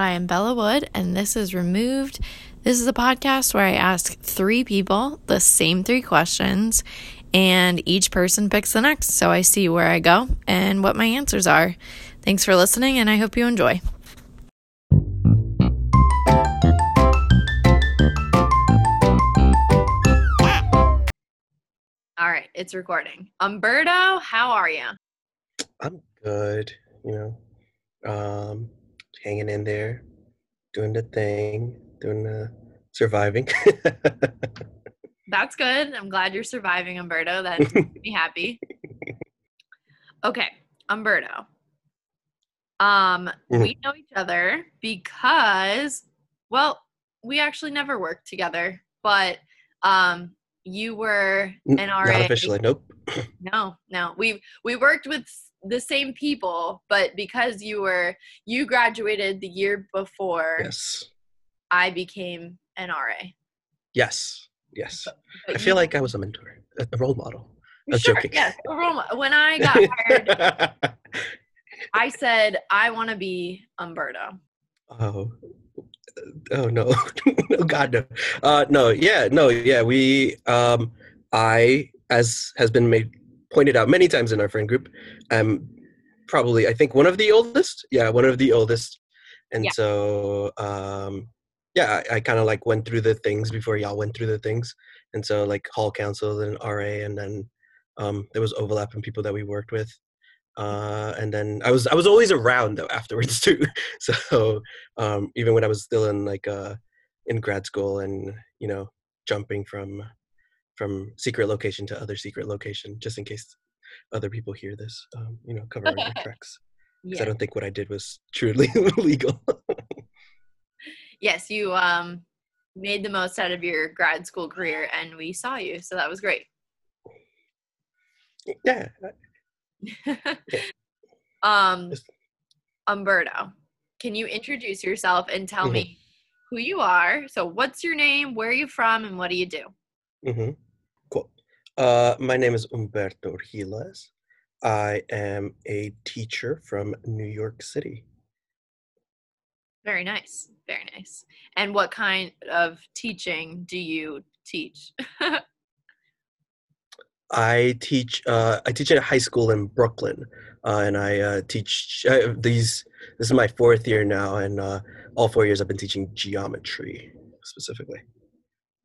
I am Bella Wood, and this is Removed. This is a podcast where I ask three people the same three questions, and each person picks the next. So I see where I go and what my answers are. Thanks for listening, and I hope you enjoy. All right, it's recording. Umberto, how are you? I'm good, you know, um, hanging in there, doing the thing, doing the surviving. That's good. I'm glad you're surviving, Umberto. That makes me happy. Okay, Umberto. Um, Mhm. we know each other because, well, we actually never worked together, but um, you were an Not RA. officially, nope. No, no. We we worked with the same people, but because you were you graduated the year before Yes, I became an RA. yes, yes. But I feel you- like I was a mentor, a role model. I'm sure, joking. yes. a role mo- When I got hired, I said I want to be Umberto. oh, oh no, no, God, no. Uh, no, yeah, no, yeah. We, um, I, as has been made pointed out many times in our friend group, I'm probably I think one of the oldest. Yeah, one of the oldest. And Yeah. so, um, yeah, I, I kind of like went through the things before y'all went through the things, and so like hall council and RA, and then um, there was overlap in people that we worked with. Uh, and then I was I was always around though afterwards too. So um, even when I was still in like uh, in grad school and you know jumping from from secret location to other secret location just in case other people hear this um, you know cover our tracks Yeah. I don't think what I did was truly legal. Yes, you um made the most out of your grad school career, and we saw you, so that was great. yeah, um, Umberto, can you introduce yourself and tell Mhm. me who you are? So, what's your name? Where are you from? And what do you do? hmm Cool. Uh, my name is Umberto Giles. I am a teacher from New York City. Very nice. Very nice. And what kind of teaching do you teach? I teach. Uh, I teach at a high school in Brooklyn, uh, and I uh, teach uh, these. This is my fourth year now, and uh, all four years I've been teaching geometry specifically.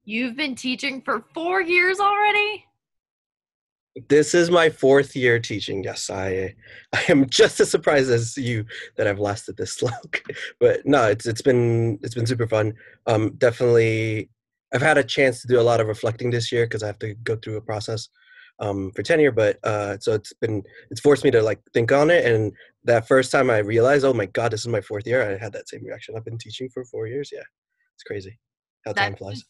You've been teaching for four years already? This is my fourth year teaching. Yes, I I am just as surprised as you that I've lasted this long. but no, it's it's been it's been super fun. Um, definitely, I've had a chance to do a lot of reflecting this year because I have to go through a process um, for tenure. But uh, so it's been it's forced me to like think on it. And that first time I realized, oh my god, this is my fourth year. I had that same reaction. I've been teaching for four years. Yeah, it's crazy how time flies.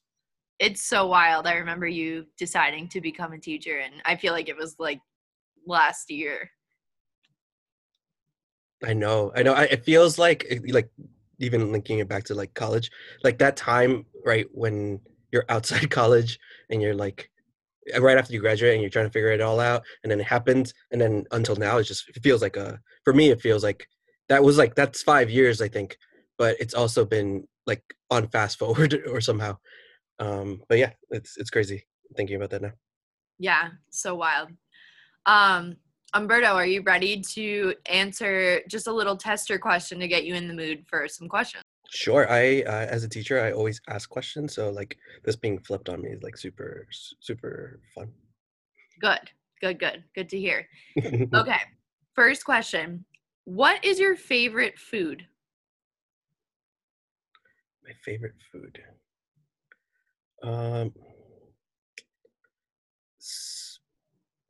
It's so wild. I remember you deciding to become a teacher, and I feel like it was like last year. I know, I know. I, it feels like, like, even linking it back to like college, like that time, right when you're outside college and you're like, uh, right after you graduate and you're trying to figure it all out, and then it happens, and then until now, it just it feels like a. For me, it feels like that was like that's five years, I think, but it's also been like on fast forward or somehow. Um, but yeah, it's it's crazy thinking about that now. Yeah, so wild. Um, Umberto, are you ready to answer just a little tester question to get you in the mood for some questions? Sure. I, uh, as a teacher, I always ask questions. So like this being flipped on me is like super, super fun. Good, good, good, good to hear. Okay, first question: What is your favorite food? My favorite food. Um.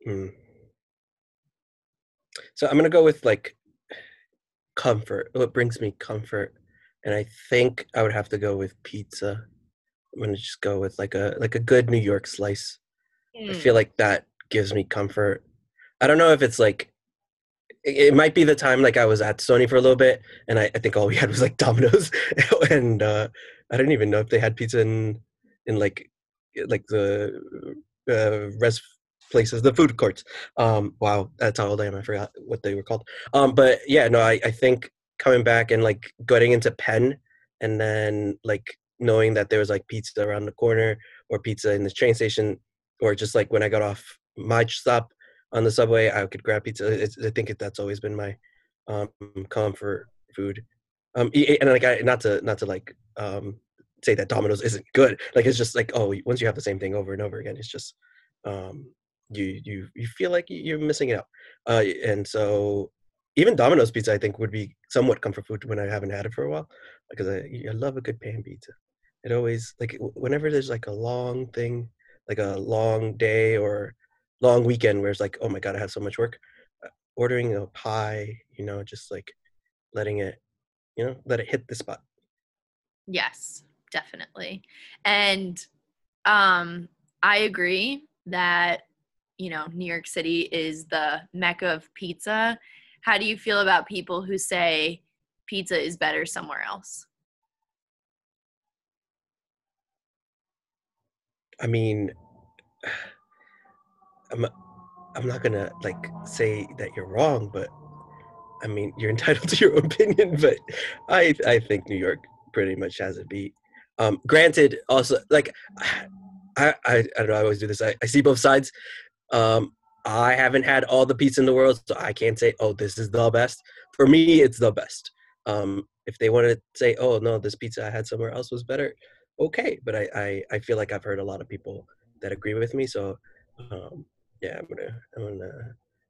hmm. So I'm gonna go with like comfort. What brings me comfort, and I think I would have to go with pizza. I'm gonna just go with like a like a good New York slice. I Hmm, feel like that gives me comfort. I don't know if it's like it, it might be the time like I was at Stony for a little bit, and I, I think all we had was like Domino's, and uh, I didn't even know if they had pizza in in like like the uh, res places, the food courts. Um, wow, that's how old I am. I forgot what they were called. Um, but yeah, no, I, I think coming back and like getting into Penn and then like knowing that there was like pizza around the corner or pizza in the train station or just like when I got off my stop on the subway, I could grab pizza. It's, I think that's always been my um, comfort food. Um, and like I not to not to like um, say that Domino's isn't good. Like it's just like oh, once you have the same thing over and over again, it's just um, you you you feel like you're missing it out. Uh, and so even Domino's pizza, I think, would be somewhat comfort food when I haven't had it for a while, because I, I love a good pan pizza. It always like whenever there's like a long thing, like a long day or long weekend where it's like, oh my god, I have so much work. Uh, ordering a pie, you know, just like letting it, you know, let it hit the spot. Yes, definitely. And um I agree that you know, New York City is the mecca of pizza how do you feel about people who say pizza is better somewhere else? I mean, I'm I'm not gonna like say that you're wrong, but I mean you're entitled to your opinion. But I I think New York pretty much has a beat. Um, granted, also like I, I I don't know. I always do this. I, I see both sides. Um, I haven't had all the pizza in the world, so I can't say, oh, this is the best. For me, it's the best. Um, if they want to say, oh no, this pizza I had somewhere else was better, okay. But I, I, I feel like I've heard a lot of people that agree with me. So um, yeah, I'm gonna, I'm gonna,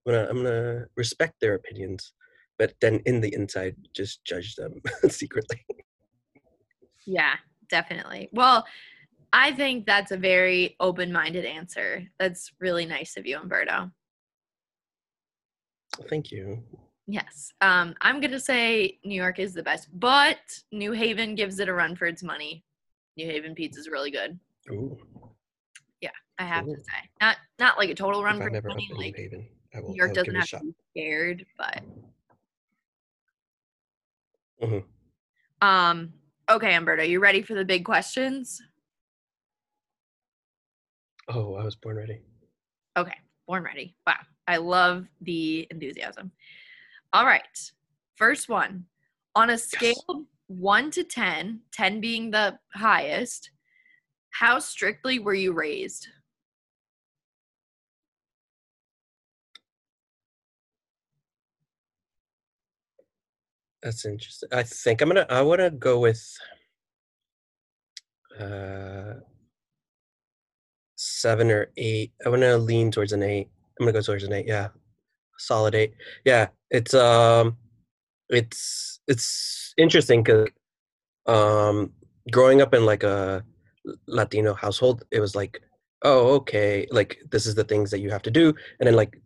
I'm gonna, I'm gonna respect their opinions, but then in the inside, just judge them secretly. Yeah, definitely. Well, I think that's a very open minded answer. That's really nice of you, Umberto. Thank you. Yes. Um, I'm going to say New York is the best, but New Haven gives it a run for its money. New Haven pizza is really good. Ooh. Yeah, I have Ooh. to say. Not not like a total run if for its money. Like, New, Haven, will, New York doesn't have to be scared, but. Mm-hmm. Um. Okay, Umberto, you ready for the big questions? Oh, I was born ready. Okay, born ready. Wow. I love the enthusiasm. All right. First one. On a scale yes. 1 to 10, 10 being the highest, how strictly were you raised? That's interesting. I think I'm gonna. I want to go with uh, seven or eight. I'm gonna lean towards an eight. I'm gonna go towards an eight. Yeah, solid eight. Yeah, it's um, it's it's interesting because um, growing up in like a Latino household, it was like, oh, okay, like this is the things that you have to do, and then like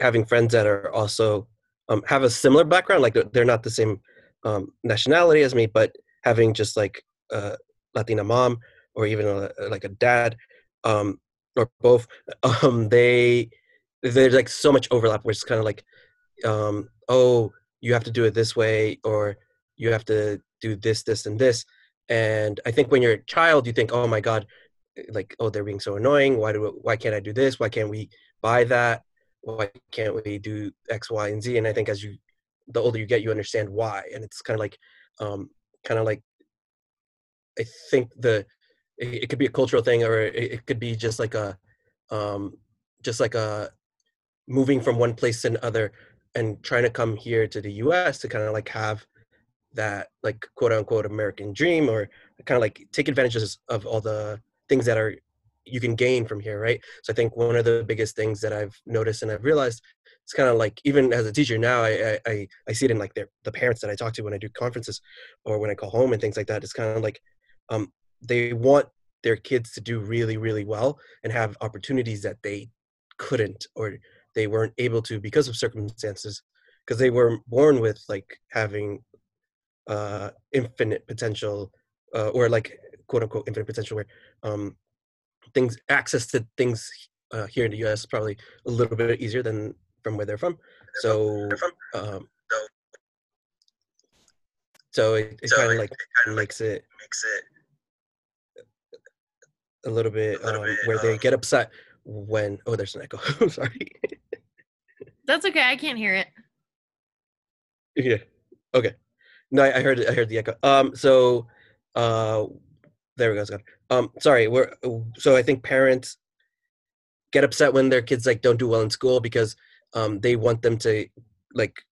having friends that are also um, have a similar background, like they're not the same um, nationality as me, but having just like a Latina mom or even a, like a dad um, or both, um, they there's like so much overlap where it's kind of like, um, oh, you have to do it this way, or you have to do this, this, and this. And I think when you're a child, you think, oh my god, eh, like oh they're being so annoying. Why do why can't I do this? Why can't we buy that? Why can't we do X, Y, and Z? And I think as you the older you get, you understand why. And it's kind of like, um, kind of like, I think the it, it could be a cultural thing or it, it could be just like a um, just like a moving from one place to another and trying to come here to the US to kind of like have that like quote unquote American dream or kind of like take advantages of all the things that are you can gain from here, right? So I think one of the biggest things that I've noticed and I've realized it's kind of like even as a teacher now, I I I see it in like their, the parents that I talk to when I do conferences or when I call home and things like that. It's kind of like um, they want their kids to do really really well and have opportunities that they couldn't or they weren't able to because of circumstances because they were born with like having uh infinite potential uh, or like quote unquote infinite potential where um things access to things uh, here in the US probably a little bit easier than from where they're from. So um so it, it kind of like makes it makes it a little bit, a little um, bit where they get upset when oh there's an echo. Sorry. That's okay i can't hear it. Yeah. Okay. No, I, I heard I heard the echo. Um, so, uh, there we go. Um, sorry. We're so I think parents get upset when their kids like don't do well in school because um they want them to like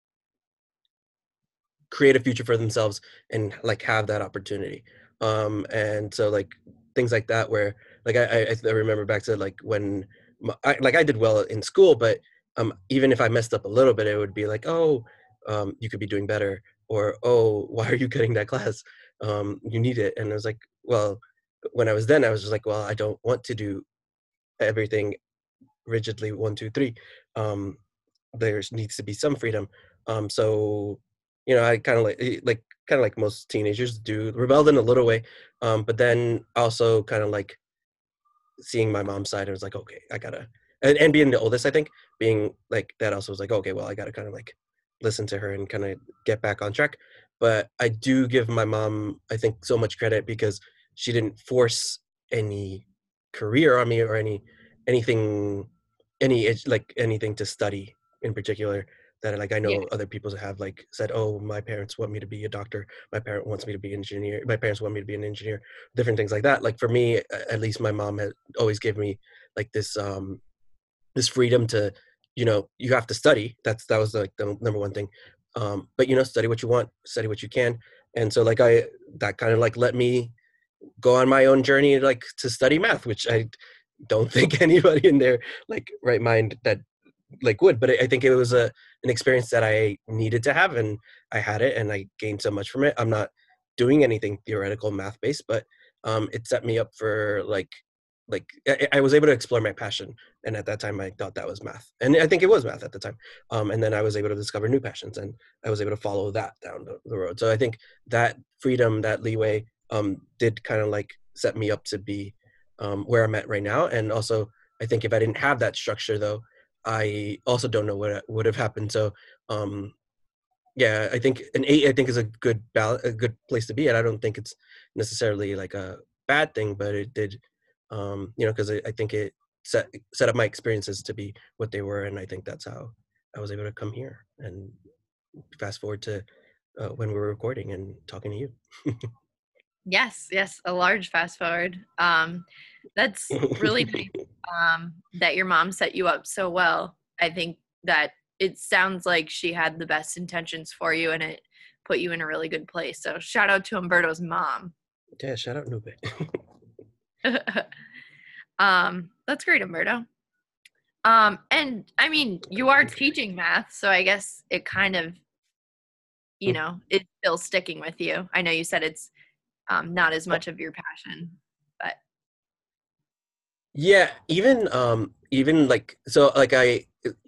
create a future for themselves and like have that opportunity. Um, and so like things like that where like I I, I remember back to like when my, I, like I did well in school, but um even if I messed up a little bit, it would be like oh um you could be doing better or oh why are you cutting that class um you need it and i was like well when i was then i was just like well i don't want to do everything rigidly one two three um there needs to be some freedom um so you know i kind of like eh, like kind of like most teenagers do rebelled in a little way um but then also kind of like seeing my mom's side i was like okay i gotta and, and being the oldest i think being like that also was like okay well i gotta kind of like listen to her and kind of get back on track. But I do give my mom, I think, so much credit because she didn't force any career on me or any anything any like anything to study in particular that like i know yeah. other people have like said oh my parents want me to be a doctor. My parent wants me to be an engineer. My parents want me to be an engineer. Different things like that. Like for me at least my mom had always gave me like this um this freedom to you know you have to study. That's that was like the number one thing. Um but you know study what you want study what you can. And so like i that kind of like let me go on my own journey like to study math which i don't think anybody in their like right mind that like would but i think it was a an experience that i needed to have and i had it and i gained so much from it. I'm not doing anything theoretical math based but um it set me up for like like I, I, was able to explore my passion and at that time i thought that was math and i think it was math at the time um, and then i was able to discover new passions and i was able to follow that down the, the road. So i think that freedom that leeway um, did kind of like set me up to be um, where i'm at right now. And also i think if i didn't have that structure though i also don't know what would have happened. So um, yeah i think an eight i think is a good balance a good place to be. And i don't think it's necessarily like a bad thing but it did um, you know, because I, I, think it set set up my experiences to be what they were, and I think that's how I was able to come here and fast forward to uh, when we were recording and talking to you. yes, yes, a large fast forward. Um, that's really nice um, that your mom set you up so well. I think that it sounds like she had the best intentions for you, and it put you in a really good place. So shout out to Umberto's mom. Yeah, shout out Nube. um, that's great, Umberto. Um, and I mean, you are teaching math, so I guess it kind of, you mm. know, it's still sticking with you. I know you said it's um, not as much of your passion, but yeah, even um, even like so, like I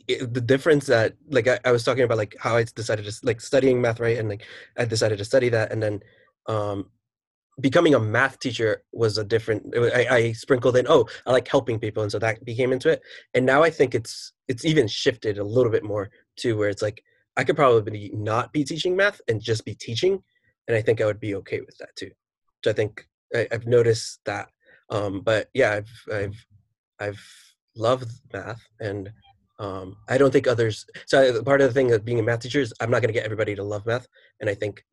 it, the difference that like I, I was talking about like how I decided to like studying math right and like I decided to study that and then um becoming a math teacher was a different I, I, sprinkled in oh i like helping people and so that became into it and now i think it's it's even shifted a little bit more to where it's like i could probably not be teaching math and just be teaching and i think i would be okay with that too so i think I, have noticed that um but yeah i've i've i've loved math and um i don't think others so part of the thing of being a math teacher is i'm not going to get everybody to love math and i think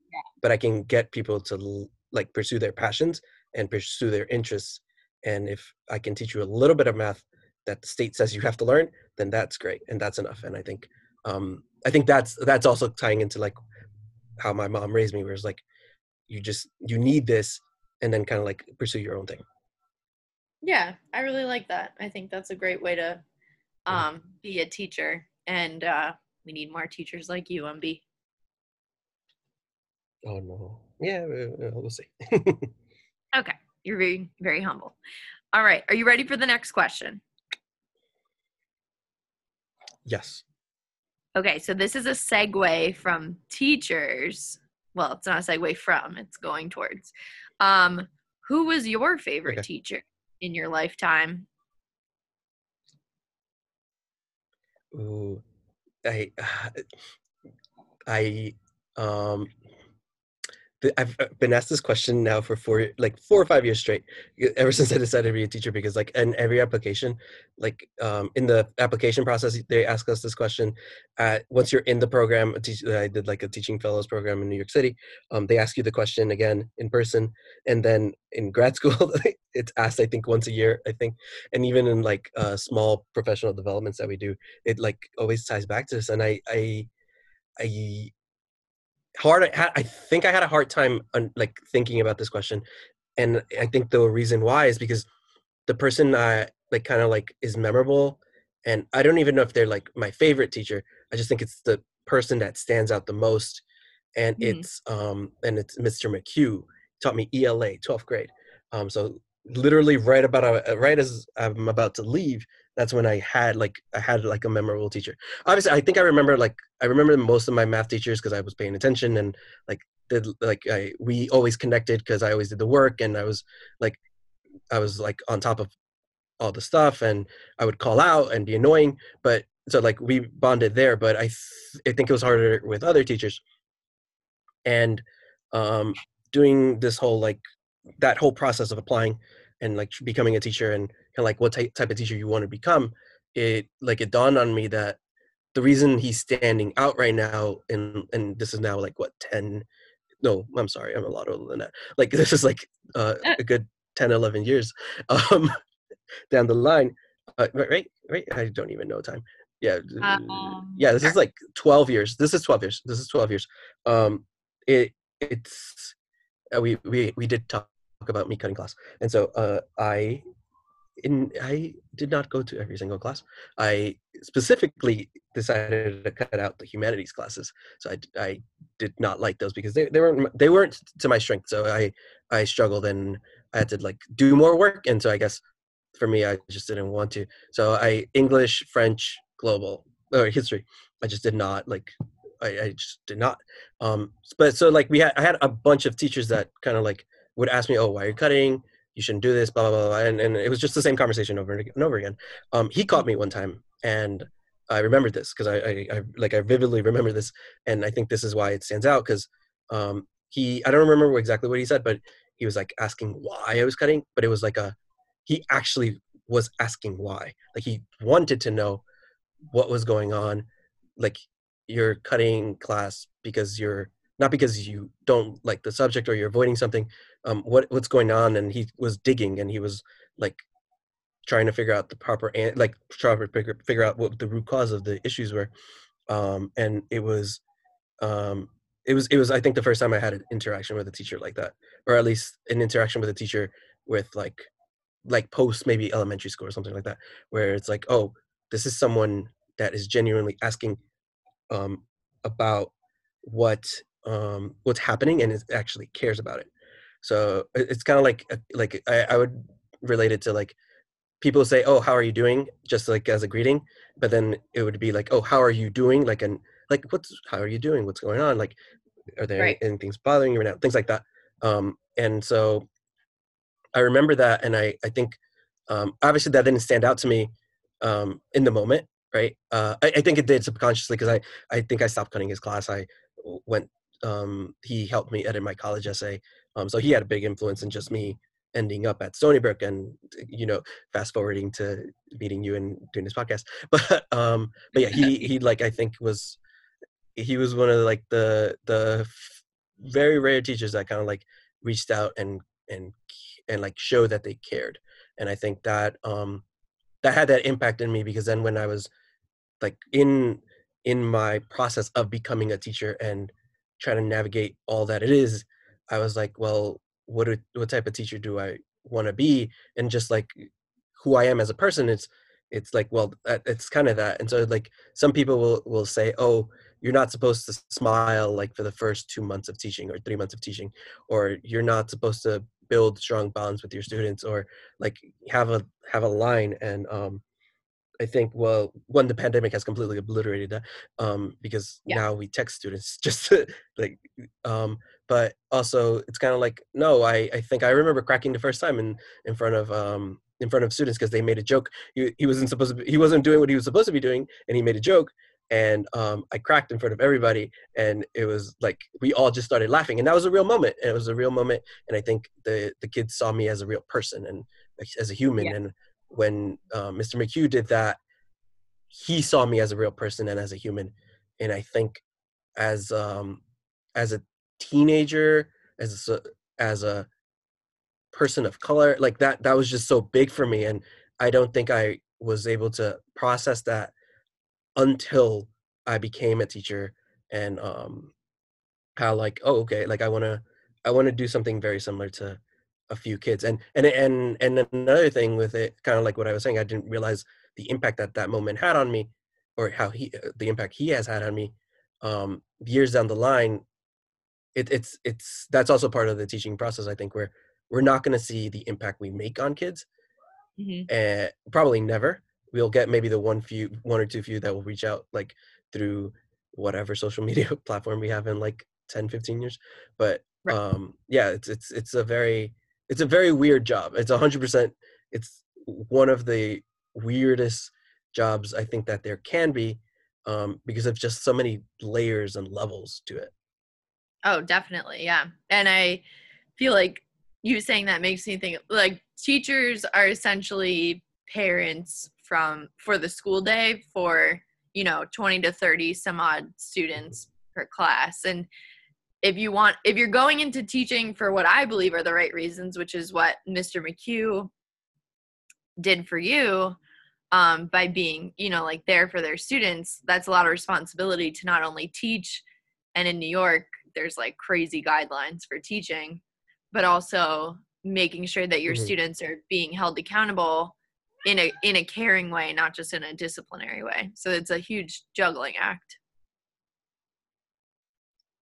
but i can get people to like pursue their passions and pursue their interests and if i can teach you a little bit of math that the state says you have to learn then that's great and that's enough and i think um i think that's that's also tying into like how my mom raised me where it's like you just you need this and then kind of like pursue your own thing yeah i really like that i think that's a great way to um be a teacher and uh we need more teachers like you mb oh no yeah, we'll see. okay, you're very very humble. All right, are you ready for the next question? Yes. Okay, so this is a segue from teachers. Well, it's not a segue from, it's going towards. Um, who was your favorite okay. teacher in your lifetime? Ooh, I, I, um, I've uh, been asked this question now for four, like four or five years straight, ever since I decided to be a teacher. Because like in every application, like um, in the application process, they ask us this question. At, once you're in the program, I did like a teaching fellows program in New York City. Um, they ask you the question again in person, and then in grad school, it's asked I think once a year. I think, and even in like uh, small professional developments that we do, it like always ties back to this. And I, I, I hard I, I think i had a hard time on, like thinking about this question. And i think the reason why is because the person that like kind of like is memorable and i don't even know if they're like my favorite teacher. I just think it's the person that stands out the most. And mm-hmm. it's um and it's mr mchugh. Taught me ela 12th grade. Um so literally right about uh, right as i'm about to leave that's when I had like I had like a memorable teacher. Obviously, I think I remember like I remember most of my math teachers because I was paying attention and like did like I we always connected because I always did the work and I was like I was like on top of all the stuff and I would call out and be annoying. But so like we bonded there. But I th- I think it was harder with other teachers. And um, doing this whole like that whole process of applying and like becoming a teacher and kind of like what type, type of teacher you want to become it like it dawned on me that the reason he's standing out right now and and this is now like what 10 no i'm sorry i'm a lot older than that like this is like uh, uh. a good 10 11 years um down the line uh, right right i don't even know time yeah um, yeah this is like 12 years this is 12 years this is 12 years um it it's uh, we we we did talk about me cutting class and so uh i in I did not go to every single class. I specifically decided to cut out the humanities classes. So I, I did not like those because they, they weren't they weren't to my strength. So I I struggled and I had to like do more work. And so I guess for me I just didn't want to. So I English, French, global or history. I just did not like I, I just did not. Um but so like we had I had a bunch of teachers that kind of like would ask me, Oh, why are you cutting? you shouldn't do this, blah, blah, blah. And, and it was just the same conversation over and over again. Um, he caught me one time and I remembered this because I, I, I, like, I vividly remember this. And I think this is why it stands out because um, he, I don't remember exactly what he said, but he was like asking why I was cutting, but it was like a, he actually was asking why. Like he wanted to know what was going on. Like you're cutting class because you're not because you don't like the subject or you're avoiding something um, what what's going on and he was digging and he was like trying to figure out the proper and like trying to figure, figure out what the root cause of the issues were. Um, and it was um, it was it was i think the first time i had an interaction with a teacher like that or at least an interaction with a teacher with like like post maybe elementary school or something like that where it's like oh this is someone that is genuinely asking um, about what um, what's happening and it actually cares about it. So it's kind of like uh, like I, I would relate it to like people say, "Oh, how are you doing?" just like as a greeting, but then it would be like, "Oh, how are you doing?" like and like what's how are you doing? What's going on? Like are there right. anything's bothering you right now? Things like that. Um, and so I remember that, and I I think um, obviously that didn't stand out to me um, in the moment, right? Uh, I, I think it did subconsciously because I I think I stopped cutting his class. I went um, he helped me edit my college essay. Um, so he had a big influence in just me ending up at Stony Brook and you know fast forwarding to meeting you and doing this podcast. But um, but yeah, he he like I think was he was one of like the the very rare teachers that kind of like reached out and and and like showed that they cared. And I think that um that had that impact in me because then when I was like in in my process of becoming a teacher and trying to navigate all that it is, I was like, well, what what type of teacher do I want to be? And just like who I am as a person, it's it's like, well, it's kind of that. And so like some people will will say, oh, you're not supposed to smile like for the first two months of teaching or three months of teaching, or you're not supposed to build strong bonds with your students or like have a have a line and um I think well, one the pandemic has completely obliterated that um, because yeah. now we text students just to, like, um, but also it's kind of like no, I I think I remember cracking the first time in in front of um, in front of students because they made a joke. He he wasn't supposed to be, he wasn't doing what he was supposed to be doing, and he made a joke, and um, I cracked in front of everybody, and it was like we all just started laughing, and that was a real moment. And it was a real moment, and I think the the kids saw me as a real person and as a human. Yeah. And when uh, Mr. McHugh did that, he saw me as a real person and as a human. And I think as um, as a teenager, as a, as a person of color, like that that was just so big for me, and I don't think I was able to process that until I became a teacher and um how like oh okay like I want to I want to do something very similar to a few kids and and and and another thing with it kind of like what I was saying I didn't realize the impact that that moment had on me or how he uh, the impact he has had on me um years down the line it, it's it's that's also part of the teaching process I think where we're not going to see the impact we make on kids mm-hmm. and probably never we'll get maybe the one few one or two few that will reach out like through whatever social media platform we have in like 10 15 years but right. um yeah it's it's it's a very it's a very weird job. It's a hundred percent it's one of the weirdest jobs i think that there can be um because of just so many layers and levels to it. Oh definitely yeah. And i feel like you saying that makes me think like teachers are essentially parents from for the school day for you know 20 to 30 some odd students per class. And if you want if you're going into teaching for what i believe are the right reasons which is what mr mchugh did for you um, by being you know like there for their students that's a lot of responsibility to not only teach and in new york there's like crazy guidelines for teaching but also making sure that your mm-hmm. students are being held accountable in a in a caring way not just in a disciplinary way so it's a huge juggling act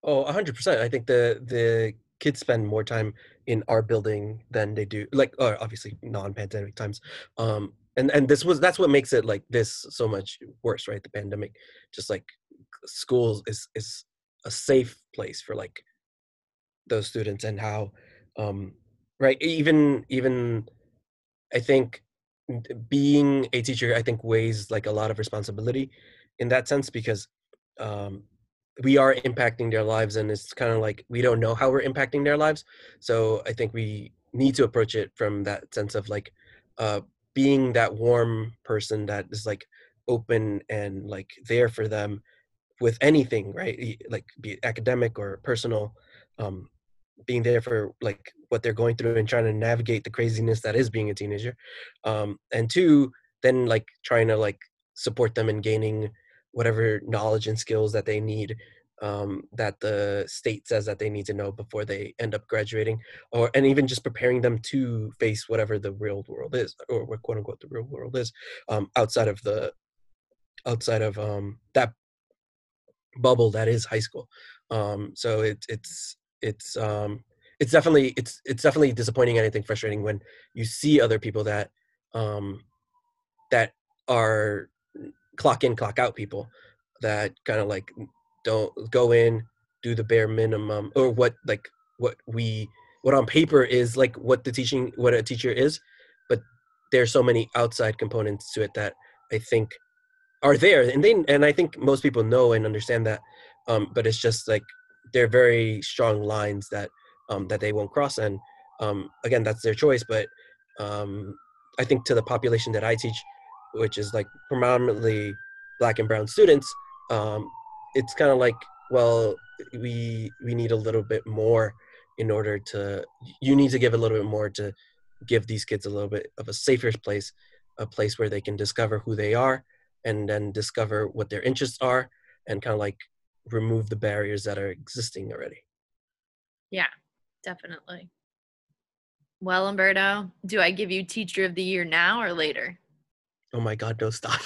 oh 100% i think the the kids spend more time in our building than they do like uh, obviously non-pandemic times um and and this was that's what makes it like this so much worse right the pandemic just like schools is is a safe place for like those students and how um right even even i think being a teacher i think weighs like a lot of responsibility in that sense because um, we are impacting their lives and it's kind of like we don't know how we're impacting their lives so i think we need to approach it from that sense of like uh, being that warm person that is like open and like there for them with anything right? Like be it academic or personal um, being there for like what they're going through and trying to navigate the craziness that is being a teenager um, and two then like trying to like support them in gaining whatever knowledge and skills that they need um, that the state says that they need to know before they end up graduating or and even just preparing them to face whatever the real world is or what quote unquote the real world is um, outside of the outside of um, that bubble that is high school. Um, so it, it's it's um it's definitely it's it's definitely disappointing and I think frustrating when you see other people that um that are clock in clock out people that kind of like don't go in do the bare minimum or what like what we what on paper is like what the teaching what a teacher is but there's so many outside components to it that i think are there and they and i think most people know and understand that um but it's just like they're very strong lines that um, that they won't cross. And um, again, that's their choice. But um, I think to the population that I teach, which is like predominantly black and brown students, um, it's kind of like, well, we we need a little bit more in order to. You need to give a little bit more to give these kids a little bit of a safer place, a place where they can discover who they are, and then discover what their interests are, and kind of like remove the barriers that are existing already. Yeah, definitely. Well, Umberto, do I give you Teacher of the Year now or later? Oh my God, no, stop.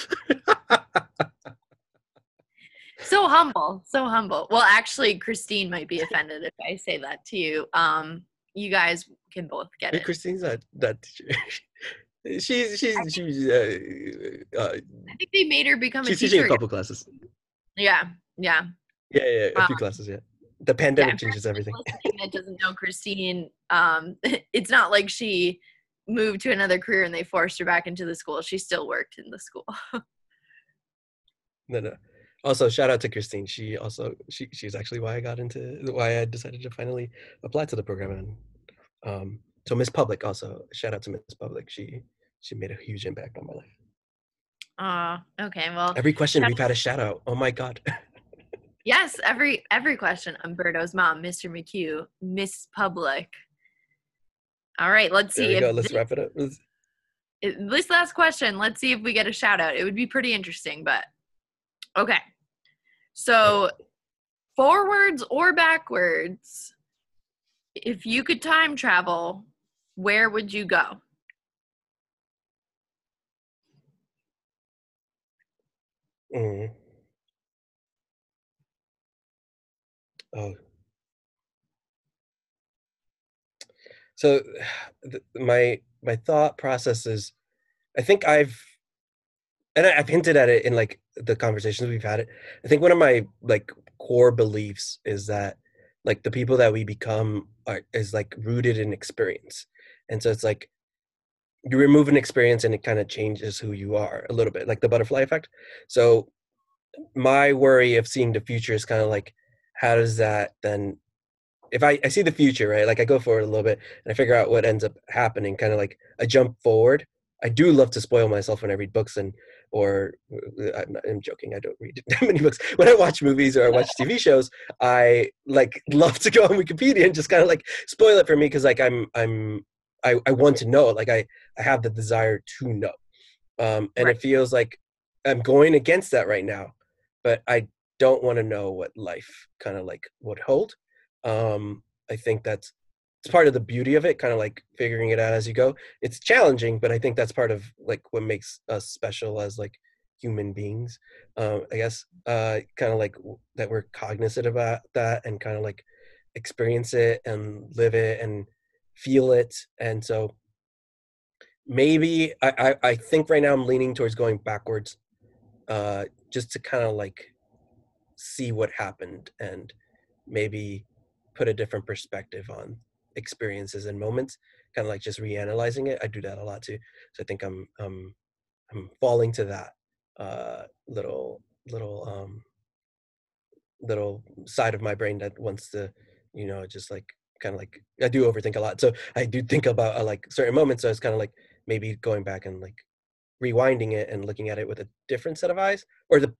so humble, so humble. Well, actually, Christine might be offended if I say that to you. Um, you guys can both get it. Christine's not that teacher. she's she's she's. Uh, uh, I think they made her become she's a teacher. teaching a couple classes. Yeah, yeah. Yeah, yeah, a few um, classes. Yeah the pandemic yeah, changes everything. that doesn't know Christine, um, it's not like she moved to another career and they forced her back into the school. She still worked in the school. no, no. Also, shout out to Christine. She also she she's actually why I got into why I decided to finally apply to the program. And um, so Miss Public also shout out to Miss Public. She she made a huge impact on my life. Ah, okay. Well, Every question we've had a shout out. Oh my god. yes, every every question. Umberto's mom, Mr. McHugh, Miss Public. All right, let's there see. if go. Let's thi- wrap it up. Let's- this last question, let's see if we get a shout out. It would be pretty interesting, but okay. So, forwards or backwards, if you could time travel, where would you go? Mm. Oh. So th- my my thought process is I think I've and I- I've hinted at it in like the conversations we've had it. I think one of my like core beliefs is that like the people that we become are is like rooted in experience. And so it's like you remove an experience and it kind of changes who you are a little bit, like the butterfly effect. So my worry of seeing the future is kind of like how does that then if I, I see the future right like i go forward a little bit and i figure out what ends up happening kind of like a jump forward i do love to spoil myself when i read books and or uh, i'm, not, I'm joking i don't read that many books when i watch movies or i watch tv shows i like love to go on wikipedia and just kind of like spoil it for me because like i'm i'm I, I want to know like i i have the desire to know um and Right. it feels like i'm going against that right now but I don't want to know what life kind of like would hold. Um, I think that's it's part of the beauty of it, kind of like figuring it out as you go. It's challenging, but I think that's part of like what makes us special as like human beings. Um, I guess uh, kind of like that we're cognizant about that and kind of like experience it and live it and feel it. And so maybe I, I, I think right now I'm leaning towards going backwards uh, just to kind of like see what happened and maybe put a different perspective on experiences and moments kind of like just reanalyzing it i do that a lot too so i think i'm um i'm falling to that uh little little um little side of my brain that wants to you know just like kind of like i do overthink a lot so i do think about uh, like certain moments so it's kind of like maybe going back and like rewinding it and looking at it with a different set of eyes or the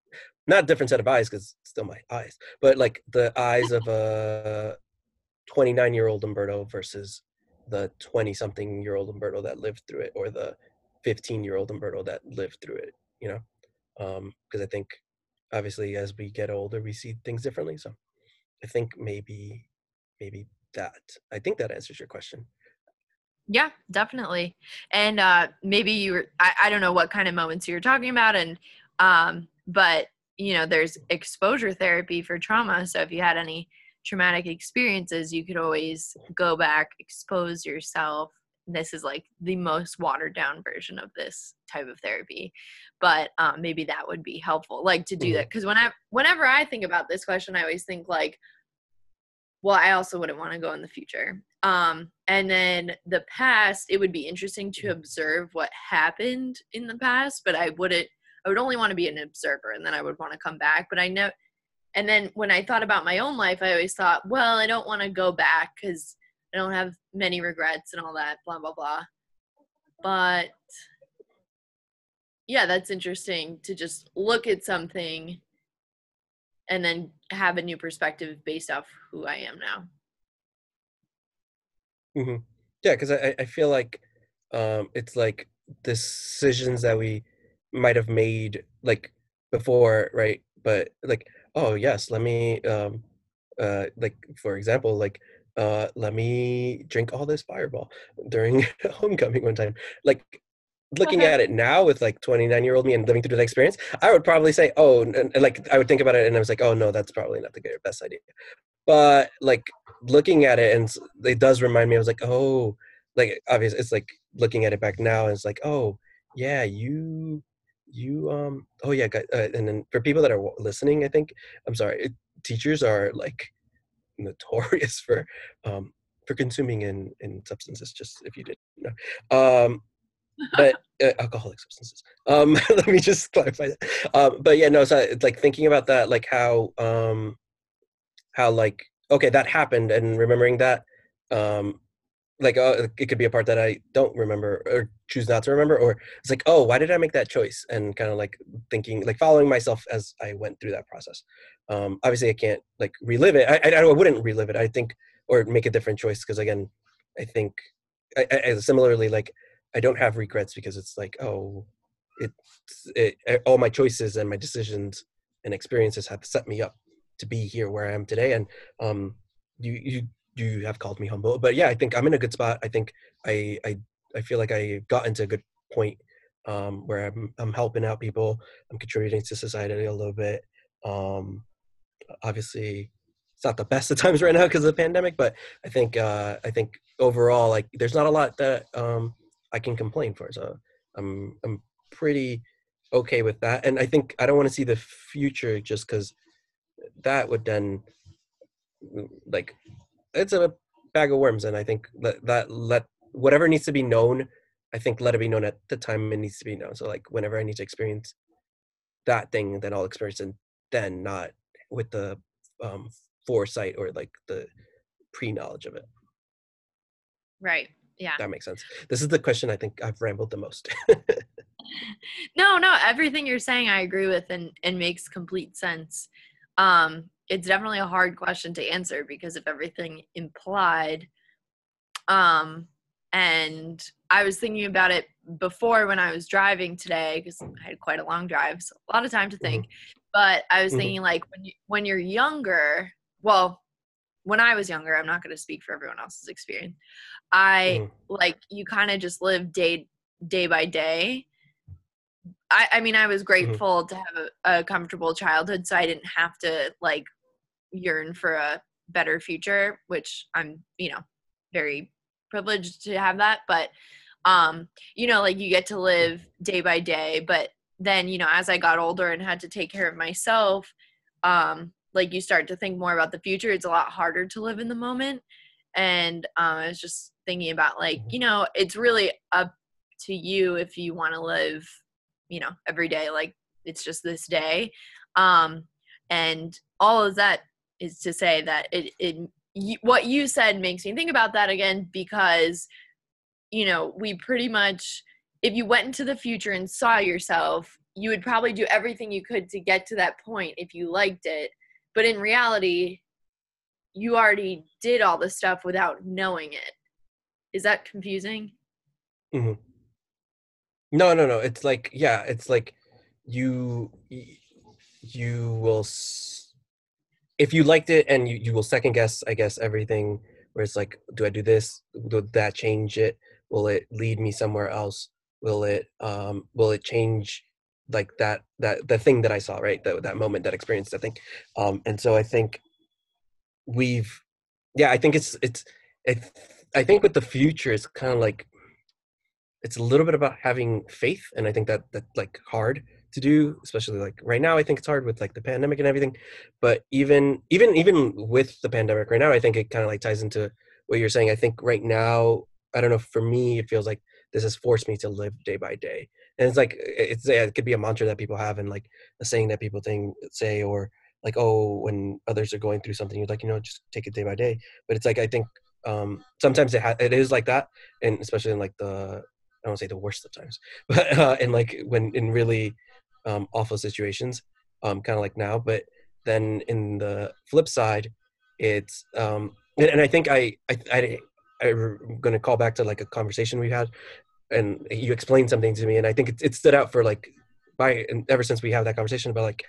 not different set of eyes because still my eyes but like the eyes of a 29 year old umberto versus the 20 something year old umberto that lived through it or the 15 year old umberto that lived through it you know um because i think obviously as we get older we see things differently so i think maybe maybe that i think that answers your question Yeah, definitely. And uh maybe you were I, I don't know what kind of moments you were talking about and um but you know there's exposure therapy for trauma. So if you had any traumatic experiences, you could always go back, expose yourself. This is like the most watered down version of this type of therapy. But um maybe that would be helpful, like to do Mhm. that. Because when I whenever I think about this question, I always think like well i also wouldn't want to go in the future um and then the past it would be interesting to observe what happened in the past but i wouldn't i would only want to be an observer and then i would want to come back but i know and then when i thought about my own life i always thought well i don't want to go back because i don't have many regrets and all that blah blah blah. But yeah that's interesting to just look at something and then have a new perspective based off who i am now. Hmm Yeah, because I, I I feel like um, it's like decisions that we might have made like before, right? But like, oh yes, let me um, uh, like for example, like uh, let me drink all this Fireball during homecoming one time. Like looking at it now with like 29 year old me and living through that experience, I would probably say, oh, and, and, like I would think about it and I was like, oh no, that's probably not the good best idea but like looking at it and it does remind me i was like oh like obviously it's like looking at it back now and it's like oh yeah you you um oh yeah uh, and then for people that are listening i think i'm sorry it, teachers are like notorious for um for consuming in in substances just if you didn't know um but uh, alcoholic substances. Um, let me just clarify that. Um, but yeah, no, so it's like thinking about that, like how, um, how like okay, that happened, and remembering that, um, like uh, it could be a part that I don't remember or choose not to remember, or it's like, oh, why did I make that choice? And kind of like thinking, like following myself as I went through that process. Um, obviously, I can't like relive it. I, I, I wouldn't relive it. I think, or make a different choice because again, I think, I, I, similarly, like I don't have regrets because it's like, oh, it, it all my choices and my decisions and experiences have set me up to be here where I am today. And um, you you you have called me humble, but yeah, I think I'm in a good spot. I think I I I feel like I got into a good point um, where I'm I'm helping out people. I'm contributing to society a little bit. Um, obviously, it's not the best of times right now because of the pandemic, but I think uh, I think overall, like, there's not a lot that um, I can complain for. So I'm I'm pretty okay with that, and I think I don't want to see the future just because that would then like it's a bag of worms and i think that that let whatever needs to be known i think let it be known at the time it needs to be known. So like whenever i need to experience that thing then i'll experience it then not with the um foresight or like the pre-knowledge of it. Right. Yeah. That makes sense. This is the question i think i've rambled the most. No no everything you're saying i agree with and and makes complete sense. Um it's definitely a hard question to answer because of everything implied um and i was thinking about it before when i was driving today because i had quite a long drive so a lot of time to think mm-hmm. but i was mm-hmm. thinking like when you when you're younger well when i was younger i'm not going to speak for everyone else's experience i mm-hmm. like you kind of just live day day by day I, I mean, I was mm-hmm. grateful mm-hmm. to have a, a, comfortable childhood, so I didn't have to like yearn for a better future, which I'm, you know, very privileged to have that. But, um, you know, like you get to live day by day. But then, you know, as I got older and had to take care of myself, um, like you start to think more about the future. It's a lot harder to live in the moment. And um, I was just thinking about like, you know, it's really up to you if you want to live, you know, every day like it's just this day. Um, and all of that is to say that it, it what you said makes me think about that again because you know we pretty much if you went into the future and saw yourself you would probably do everything you could to get to that point if you liked it. But in reality you already did all the stuff without knowing it. Is that confusing? Mm-hmm. no no no. It's like yeah it's like you you will if you liked it and you, you will second guess i guess everything where it's like do i do this? Will that change it? Will it lead me somewhere else? Will it um will it change like that that the thing that i saw right? That, that moment that experience i think. Um and so i think we've yeah i think it's it's it, i think with the future it's kind of like it's a little bit about having faith and i think that that's like hard to do especially like right now i think it's hard with like the pandemic and everything but even even even with the pandemic right now i think it kind of like ties into what you're saying. I think right now i don't know for me it feels like this has forced me to live day by day and it's like it's it could be a mantra that people have and like a saying that people think say or like oh when others are going through something you're like you know just take it day by day but it's like i think um sometimes it ha- it is like that and especially in like the I don't say the worst of times, but uh, and like when in really um, awful situations, um, kind of like now. But then in the flip side, it's um, and, and I think I I, I I'm going to call back to like a conversation we had, and you explained something to me, and I think it, it stood out for like by and ever since we have that conversation about like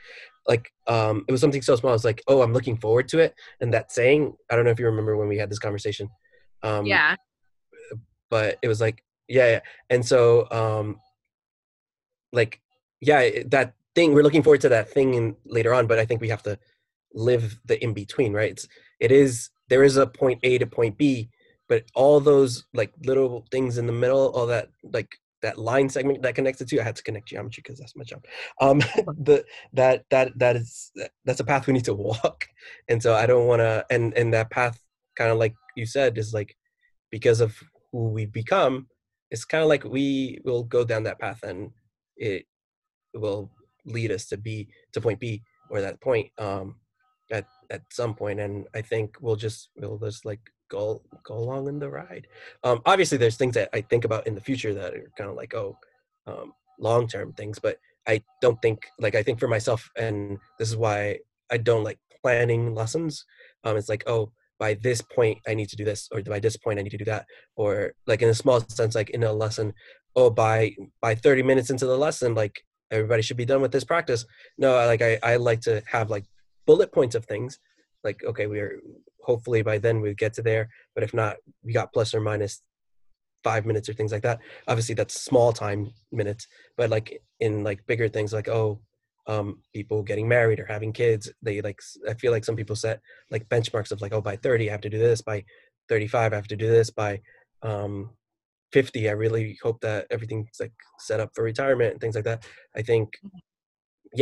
like um it was something so small. It's like oh I'm looking forward to it, and that saying I don't know if you remember when we had this conversation. Um, yeah. But it was like yeah, yeah. and so um like yeah, that thing we're looking forward to that thing in, later on, but I think we have to live the in between, right? It's, it is there is a point A to point B, but all those like little things in the middle, all that like that line segment that connects the two. I had to connect geometry because that's my job. Um, the that that that is that's a path we need to walk, and so I don't want to. And and that path, kind of like you said, is like because of who we become. it's kind of like we will go down that path and it will lead us to b to point b or that point um at at some point and i think we'll just we'll just like go go along in the ride. Um obviously there's things that i think about in the future that are kind of like oh um long term things but i don't think like i think for myself and this is why i don't like planning lessons um it's like oh by this point i need to do this or by this point i need to do that or like in a small sense like in a lesson oh by by 30 minutes into the lesson like everybody should be done with this practice. No like i i like to have like bullet points of things. Like okay we're hopefully by then we get to there but if not we got plus or minus five minutes or things like that. Obviously that's small time minutes but like in like bigger things like oh um people getting married or having kids they like i feel like some people set like benchmarks of like oh by 30 i have to do this by 35 i have to do this by um 50 i really hope that everything's like set up for retirement and things like that. I think Mm-hmm.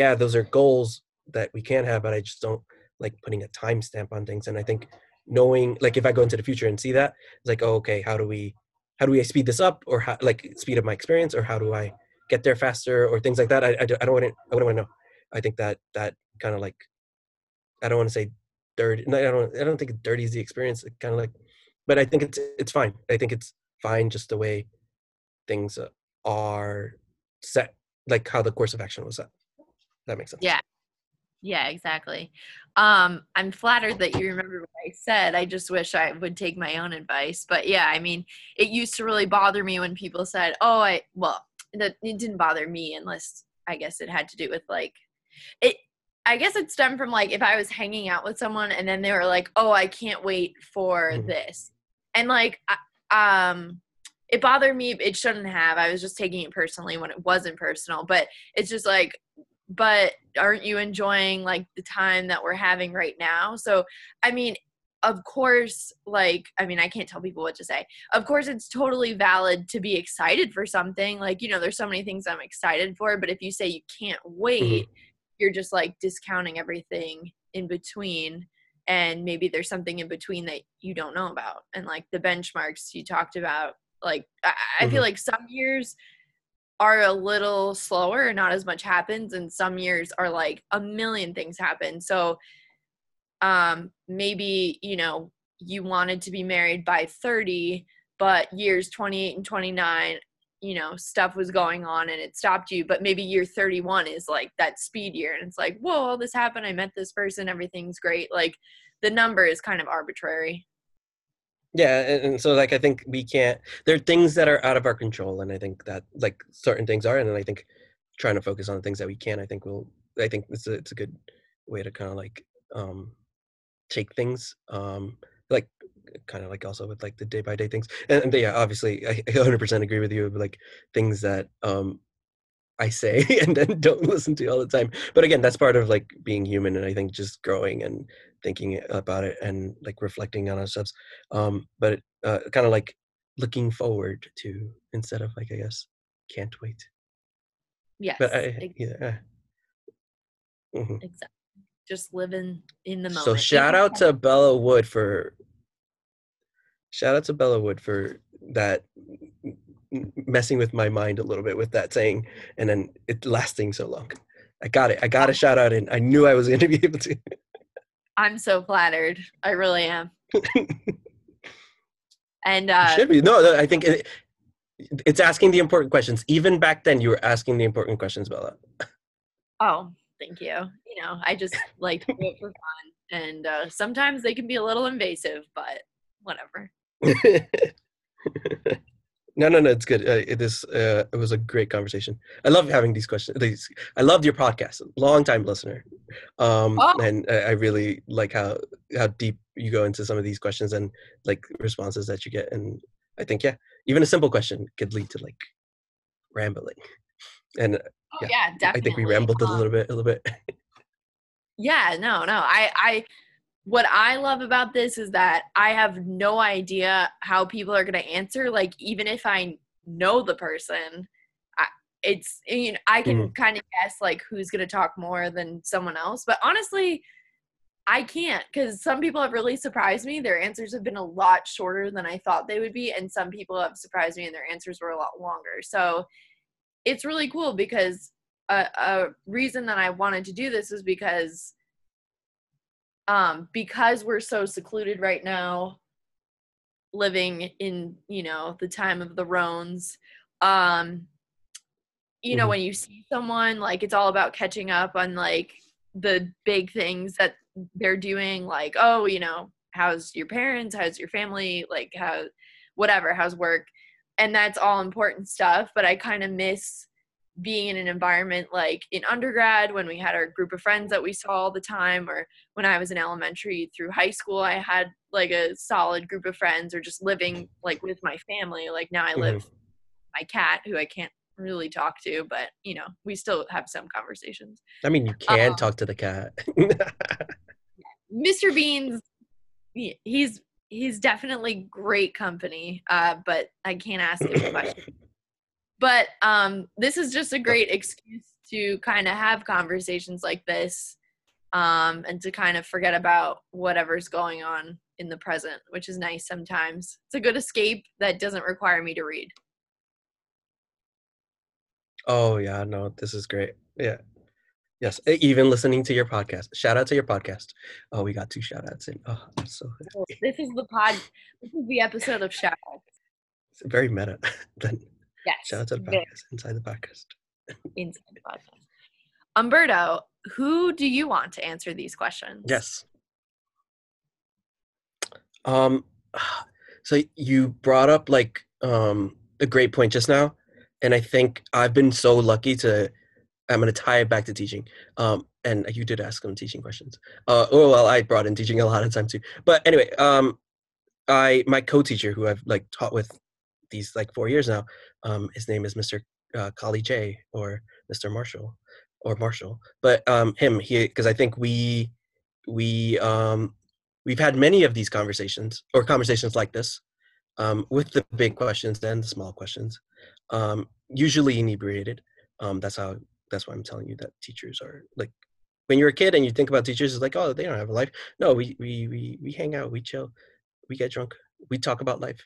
yeah those are goals that we can have but i just don't like putting a timestamp on things and i think knowing like if i go into the future and see that it's like oh okay how do we how do we speed this up or how like speed up my experience or how do i get there faster? or things like that. I, I, don't- I don't want to i wouldn't want to know. I think that that kind of like i don't want to say dirty no, i don't i don't think dirty is the experience kind of like but i think it's it's fine. I think it's fine just the way things uh, are set like how the course of action was set that makes sense Yeah. Yeah, exactly. Um, I'm flattered that you remember what I said. I just wish I would take my own advice. But yeah, I mean, it used to really bother me when people said, "Oh, I well, that it didn't bother me unless I guess it had to do with like it I guess it stemmed from like if I was hanging out with someone and then they were like, "Oh, I can't wait for Mhm. this." And like I- um it bothered me, it shouldn't have. I was just taking it personally when it wasn't personal, but it's just like but aren't you enjoying like the time that we're having right now? So i mean of course like i mean i can't tell people what to say. Of course it's totally valid to be excited for something. Like you know there's so many things i'm excited for but if you say you can't wait you're just like discounting everything in between and maybe there's something in between that you don't know about and like the benchmarks you talked about like i, I feel Mhm. like some years are a little slower and not as much happens and some years are like a million things happen so um maybe you know you wanted to be married by 30 but years 28 and 29 you know stuff was going on and it stopped you but maybe year 31 is like that speed year and it's like whoa all this happened. I met this person. Everything's great. Like the number is kind of arbitrary. Yeah and, so like i think we can't there are things that are out of our control and i think that like certain things are and i think trying to focus on the things that we can i think will i think it's a, it's a good way to kind of like um take things um kind of like also with like the day by day things and, and yeah obviously i I 100% agree with you like things that um i say and then don't listen to all the time but again that's part of like being human and i think just growing and thinking about it and like reflecting on ourselves um but uh, kind of like looking forward to instead of like i guess can't wait. Yes but I, yeah Mhm. exactly. Just living in the moment so shout out to bella wood for shout out to bella wood for that messing with my mind a little bit with that saying and then it lasting so long. I got it. I got a shout out and i knew i was going to be able to. I'm so flattered. I really am. And uh should be. No no, i think it, it's asking the important questions. Even back then you were asking the important questions bella. Oh, thank you. You know, I just like to do it for fun. And uh, sometimes they can be a little invasive, but whatever. no, no, no. It's good. Uh, it is. Uh, it was a great conversation. I love having these questions. These, I loved your podcast. Long time listener, um, Oh. and I, I really like how how deep you go into some of these questions and like responses that you get. And I think yeah, even a simple question could lead to like rambling. And Oh, Yeah, yeah. I think we rambled a Um, little bit, a little bit. Yeah, no, no. I, I, what I love about this is that I have no idea how people are going to answer. Like, even if I know the person, I, it's, you know, I can mm-hmm. kind of guess like who's going to talk more than someone else. But honestly, I can't because some people have really surprised me. Their answers have been a lot shorter than I thought they would be, and some people have surprised me and their answers were a lot longer. So it's really cool because a, a reason that I wanted to do this is because um because we're so secluded right now living in you know the time of the roans um you know Mhm. when you see someone like it's all about catching up on like the big things that they're doing like oh you know how's your parents? How's your family? Like how whatever how's work? And that's all important stuff but i kind of miss being in an environment like in undergrad when we had our group of friends that we saw all the time or when i was in elementary through high school i had like a solid group of friends or just living like with my family like now i live with my cat who i can't really talk to but you know we still have some conversations I mean, you can Um, talk to the cat. Mr. Beans, he's he's definitely great company, uh, but I can't ask him a question. But um, this is just a great excuse to kind of have conversations like this, um, and to kind of forget about whatever's going on in the present, which is nice sometimes. It's a good escape that doesn't require me to read. oh yeah, no, this is great. Yeah. Yes, even listening to your podcast. Shout out to your podcast. Oh, we got two shout outs in. Oh, I'm so This is the pod. This is the episode of shout outs. it's very meta. then Yes. shout out to the podcast inside the podcast. inside the podcast. Umberto, who do you want to answer these questions? Yes. Um so you brought up like um a great point just now and I think I've been so lucky to I'm to tie it back to teaching. Um and you did ask them teaching questions. Uh oh well I brought in teaching a lot of time too. But anyway, um I my co-teacher who I've like taught with these like 4 years now, um his name is Mr. Uh, Kali J or Mr. Marshall or Marshall. But um him he cuz I think we we um we've had many of these conversations or conversations like this um, with the big questions and the small questions um, usually inebriated um, that's how that's why i'm telling you that teachers are like when you're a kid and you think about teachers it's like oh they don't have a life no we we we, we hang out we chill we get drunk we talk about life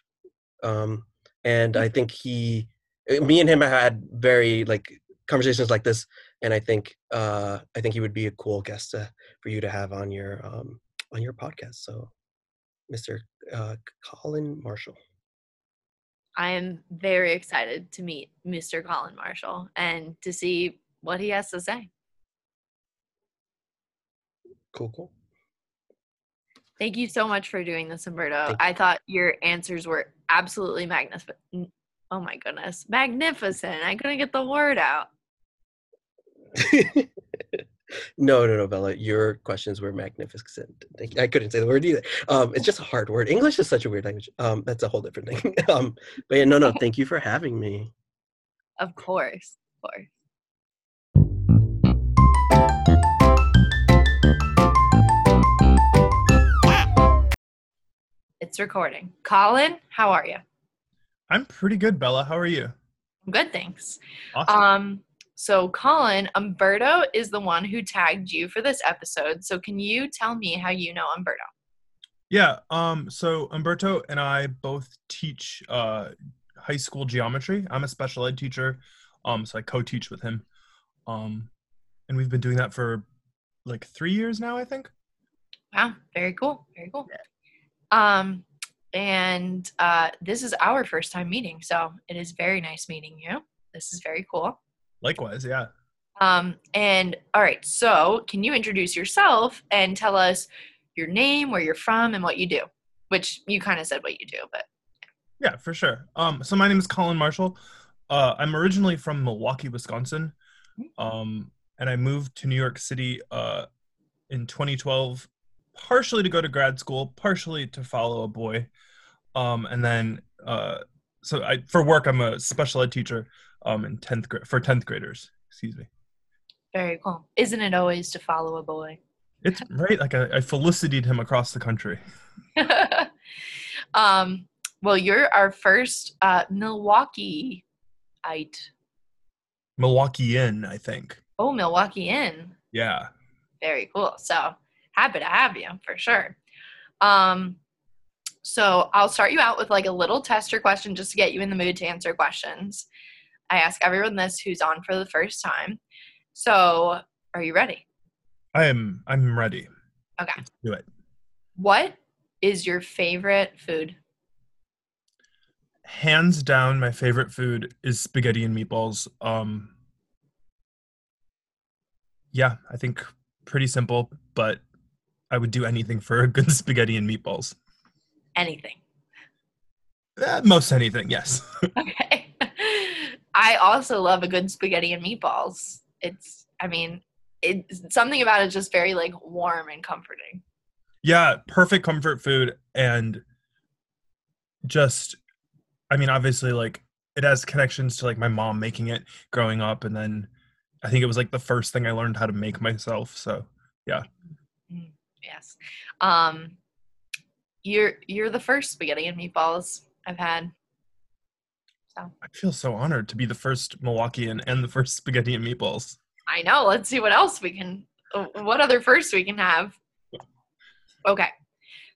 um, and i think he eh, me and him had very like conversations like this and i think uh i think he would be a cool guest to, for you to have on your um on your podcast. So, Mr. Uh, Colin Marshall. I am very excited to meet Mr. Colin Marshall and to see what he has to say. Cool, cool. Thank you so much for doing this, Umberto. I thought your answers were absolutely magnificent. Oh my goodness, magnificent! I couldn't get the word out. no, no, no, Bella. Your questions were magnificent. Thank you. I couldn't say the word either. Um, it's just a hard word. English is such a weird language. Um, that's a whole different thing. um, but yeah, no, no. Thank you for having me. Of course, of course. It's recording. Colin, how are you? I'm pretty good, Bella. How are you? I'm good, thanks. Awesome. Um, so Colin, Umberto is the one who tagged you for this episode. So can you tell me how you know Umberto? yeah. Um. So Umberto and I both teach uh high school geometry. I'm a special ed teacher. Um. So I co-teach with him. Um, and we've been doing that for like three years now, I think. Wow, very cool. Very cool. Um, and uh, this is our first time meeting, so it is very nice meeting you. This is very cool. Likewise, yeah. Um, and all right, so can you introduce yourself and tell us your name, where you're from, and what you do? Which you kind of said what you do, but Yeah, for sure. Um, so my name is Colin Marshall. Uh, I'm originally from Milwaukee, Wisconsin, um, and I moved to New York City uh, in 2012, partially to go to grad school, partially to follow a boy, um, and then uh, so I for work I'm a special ed teacher um, in 10th grade for 10th graders. Excuse me. very cool. Isn't it always to follow a boy? It's right. Like I, I felicitated him across the country. um, well, you're our first uh, Milwaukeeite. Milwaukeean, I think. Oh, Milwaukee in. Yeah. Very cool. So happy to have you for sure. Um, so I'll start you out with like a little tester question just to get you in the mood to answer questions. I ask everyone this who's on for the first time. So, are you ready? I am. I'm ready. Okay. Let's do it. What is your favorite food? Hands down, my favorite food is spaghetti and meatballs. Um, yeah, I think pretty simple, but I would do anything for a good spaghetti and meatballs. Anything. Uh, most anything, yes. Okay. I also love a good spaghetti and meatballs. It's, I mean, it's something about it just very like warm and comforting. yeah, perfect comfort food and just I mean obviously like it has connections to like my mom making it growing up and then I think it was like the first thing I learned how to make myself. So yeah. Yes. Um, you're you're the first spaghetti and meatballs I've had. So I feel so honored to be the first Milwaukeean and the first spaghetti and meatballs. I know. Let's see what else we can. uh, What other first we can have? Okay.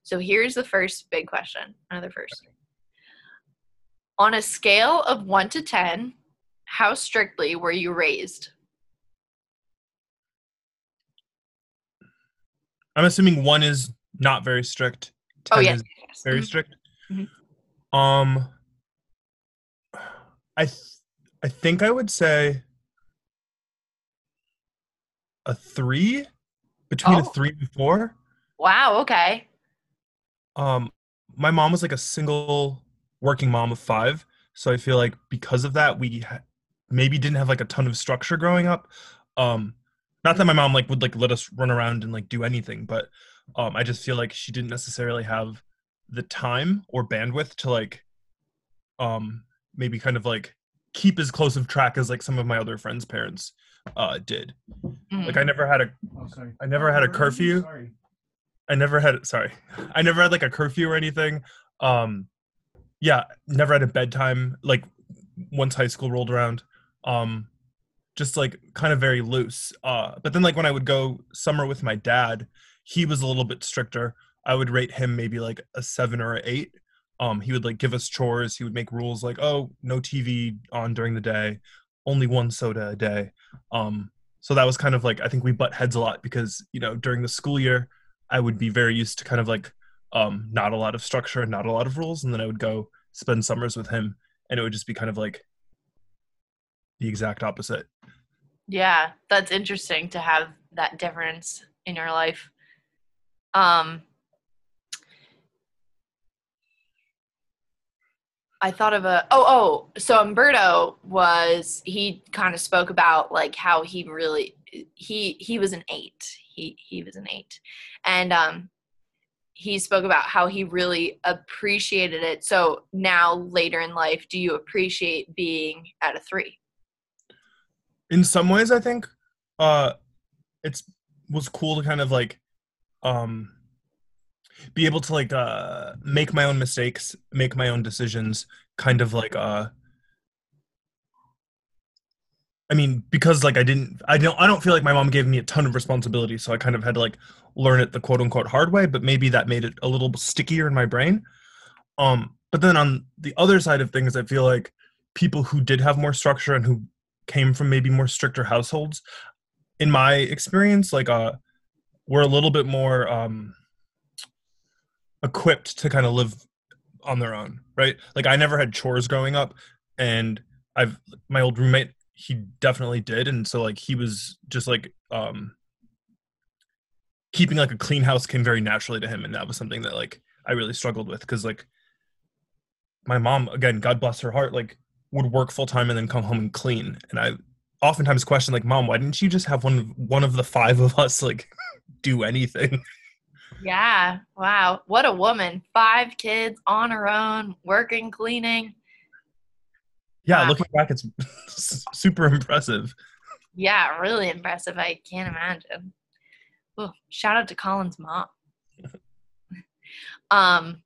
So here's the first big question. Another first. On a scale of one to ten, how strictly were you raised? I'm assuming one is not very strict. Oh yes. very Mhm. strict. Mhm. Um I th- I think I would say a 3 between a Oh. 3 and 4. Wow. Okay. Um, my mom was like a single working mom of five, so I feel like because of that, we ha- maybe didn't have like a ton of structure growing up. Um, not that my mom like would like let us run around and like do anything, but um, I just feel like she didn't necessarily have the time or bandwidth to like um maybe kind of like keep as close of track as like some of my other friends' parents uh did. Mhm. Like I never had a Oh, sorry. I never had a Where are you? curfew. Sorry. I never had sorry. I never had like a curfew or anything. Um yeah, never had a bedtime like once high school rolled around. Um just like kind of very loose. Uh but then like when I would go summer with my dad, he was a little bit stricter. I would rate him maybe like a 7 or a 8. Um he would like give us chores, he would make rules like, "Oh, no TV on during the day, only one soda a day." Um so that was kind of like I think we butt heads a lot because, you know, during the school year I would be very used to kind of like um not a lot of structure and not a lot of rules and then I would go spend summers with him and it would just be kind of like the exact opposite. Yeah, that's interesting to have that difference in your life. Um I thought of a oh oh so Umberto was he kind of spoke about like how he really he he was an 8. He he was an 8. And um he spoke about how he really appreciated it. So now later in life do you appreciate being at a 3? In some ways I think uh it's was cool to kind of like um be able to like uh make my own mistakes, make my own decisions, kind of like uh I mean, because like I didn't, I don't, I don't feel like my mom gave me a ton of responsibility, so I kind of had to like learn it the quote unquote hard way. But maybe that made it a little stickier in my brain. Um, but then on the other side of things, I feel like people who did have more structure and who came from maybe more stricter households, in my experience, like uh, were a little bit more um equipped to kind of live on their own, right? Like I never had chores growing up, and I've my old roommate he definitely did and so like he was just like um keeping like a clean house came very naturally to him and that was something that like i really struggled with because like my mom again god bless her heart like would work full time and then come home and clean and i oftentimes question like mom why didn't you just have one one of the five of us like do anything Yeah. Wow. What a woman. Five kids on her own, working, cleaning. yeah Wow. looking back it's super impressive Yeah, really impressive. I can't imagine. Ooh, shout out to Colin's mom. um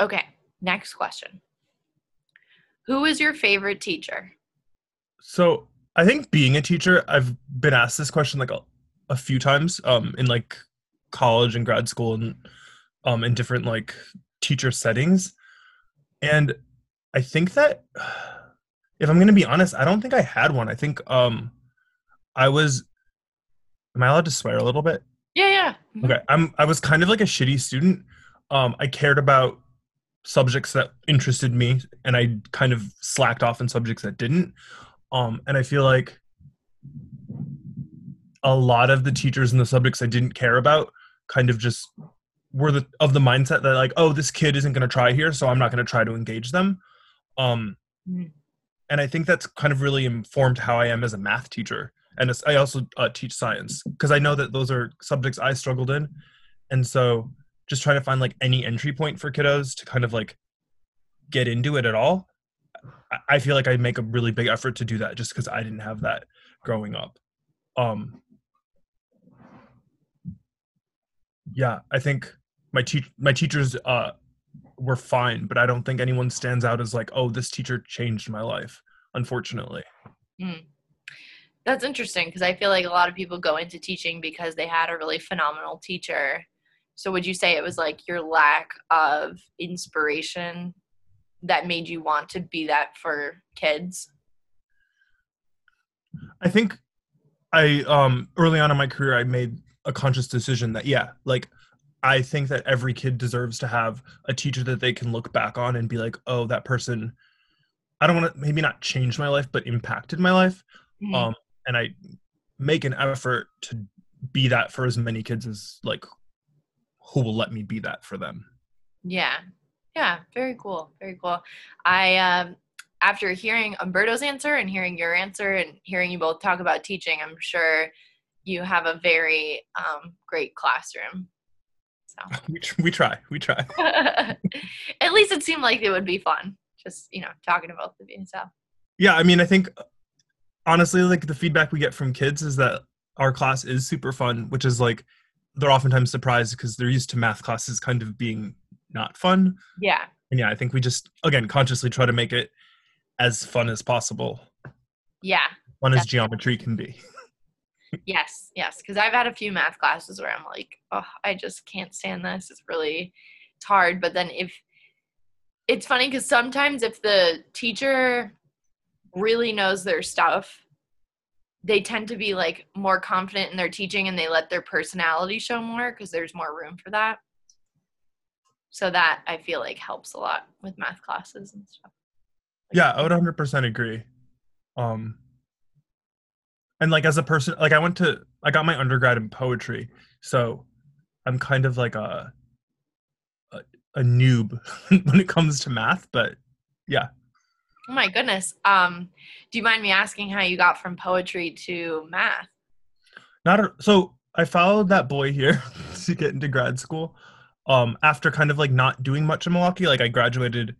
okay, next question. Who is your favorite teacher? So I think being a teacher, I've been asked this question like a, a few times um, in like college and grad school and um in different like teacher settings. And i think that if i'm going to be honest i don't think i had one. I think um i was am i allowed to swear a little bit? Yeah, yeah. Mhm. okay i'm i was kind of like a shitty student. Um i cared about subjects that interested me and i kind of slacked off in subjects that didn't. Um and i feel like a lot of the teachers in the subjects i didn't care about kind of just were the of the mindset that like oh this kid isn't going to try here so i'm not going to try to engage them. Um Mhm. and i think that's kind of really informed how i am as a math teacher. And as- i also uh, teach science because i know that those are subjects i struggled in. And so just trying to find like any entry point for kiddos to kind of like get into it at all I- i feel like i make a really big effort to do that just because i didn't have that growing up. Um yeah i think my teach my teachers uh were fine but i don't think anyone stands out as like oh this teacher changed my life unfortunately That's interesting because I feel like a lot of people go into teaching because they had a really phenomenal teacher. So would you say it was like your lack of inspiration that made you want to be that for kids? I think I um early on in my career I made a conscious decision that yeah, like I think that every kid deserves to have a teacher that they can look back on and be like, "Oh, that person I don't want to maybe not change my life, but impacted my life." Mhm. Um and I make an effort to be that for as many kids as like who will let me be that for them. Yeah. Yeah. Very cool. Very cool. I, um, after hearing Umberto's answer and hearing your answer and hearing you both talk about teaching, I'm sure you have a very um, great classroom. So We, tr- we try. We try. at least it seemed like it would be fun. Just, you know, talking to both of you. So Yeah, I mean, I think honestly, like the feedback we get from kids is that our class is super fun, which is like they're oftentimes surprised because they're used to math classes kind of being not fun. yeah. And yeah, I think we just again consciously try to make it as fun as possible, Yeah. fun as geometry can be. Yes, yes, because I've had a few math classes where I'm like, oh, I just can't stand this. It's really, it's hard. But then if it's funny because sometimes if the teacher really knows their stuff, they tend to be like more confident in their teaching and they let their personality show more because there's more room for that. So that I feel like helps a lot with math classes and stuff. Yeah, I would 100% agree. Um and like as a person like I went to I got my undergrad in poetry. So I'm kind of like a a, a noob when it comes to math, but yeah. Oh my goodness. Um, do you mind me asking how you got from poetry to math? Not a, so I followed that boy here to get into grad school. Um after kind of like not doing much in Milwaukee, like I graduated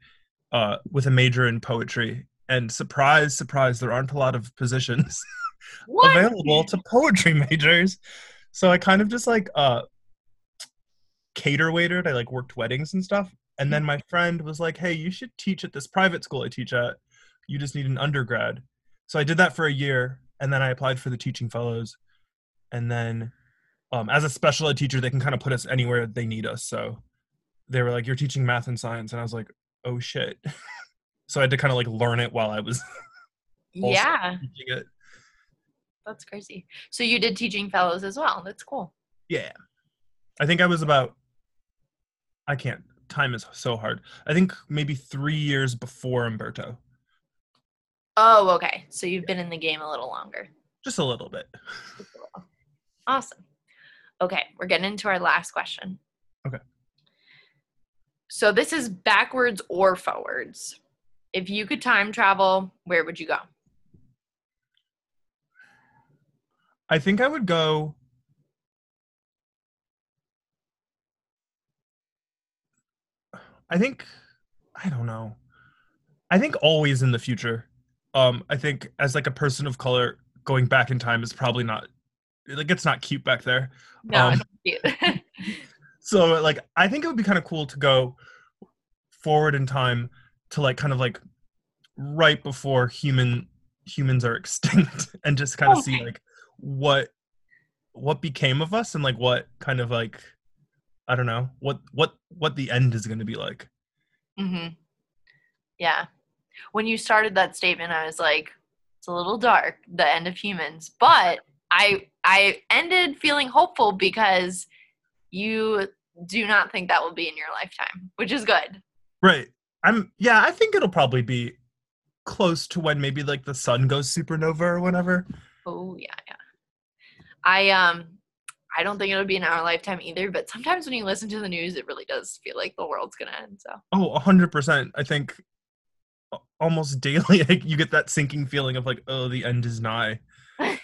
uh with a major in poetry and surprise surprise there aren't a lot of positions What? available to poetry majors. So I kind of just like uh cater waitered. I like worked weddings and stuff. And then my friend was like, "Hey, you should teach at this private school I teach at. You just need an undergrad." So I did that for a year, and then I applied for the teaching fellows. And then, um, as a special ed teacher, they can kind of put us anywhere they need us. So they were like, "You're teaching math and science," and I was like, "Oh shit!" so I had to kind of like learn it while I was Yeah, teaching it. That's crazy. So you did teaching fellows as well. That's cool. Yeah. I think I was about I can't time is so hard. I think maybe three years before Umberto. Oh, okay. So you've been in the game a little longer. Just a little bit. Awesome. Okay, we're getting into our last question. Okay. So this is backwards or forwards. If you could time travel, where would you go? I think I would go I think I don't know. I think always in the future. Um I think as like a person of color going back in time is probably not like it's not cute back there. No, Um, see so like i think it would be kind of cool to go forward in time to like kind of like right before human humans are extinct and just kind of see like what what became of us and like what kind of like I don't know what what what the end is going to be like. Mm-hmm. Yeah. When you started that statement, I was like, it's a little dark, the end of humans. But I I ended feeling hopeful because you do not think that will be in your lifetime, which is good. Right. I'm yeah, I think it'll probably be close to when maybe like the sun goes supernova or whatever. Oh yeah, yeah. I um I don't think it'll be in our lifetime either, but sometimes when you listen to the news it really does feel like the world's gonna end. So Oh, hundred percent. I think almost daily like, you get that sinking feeling of like, oh, the end is nigh. I'm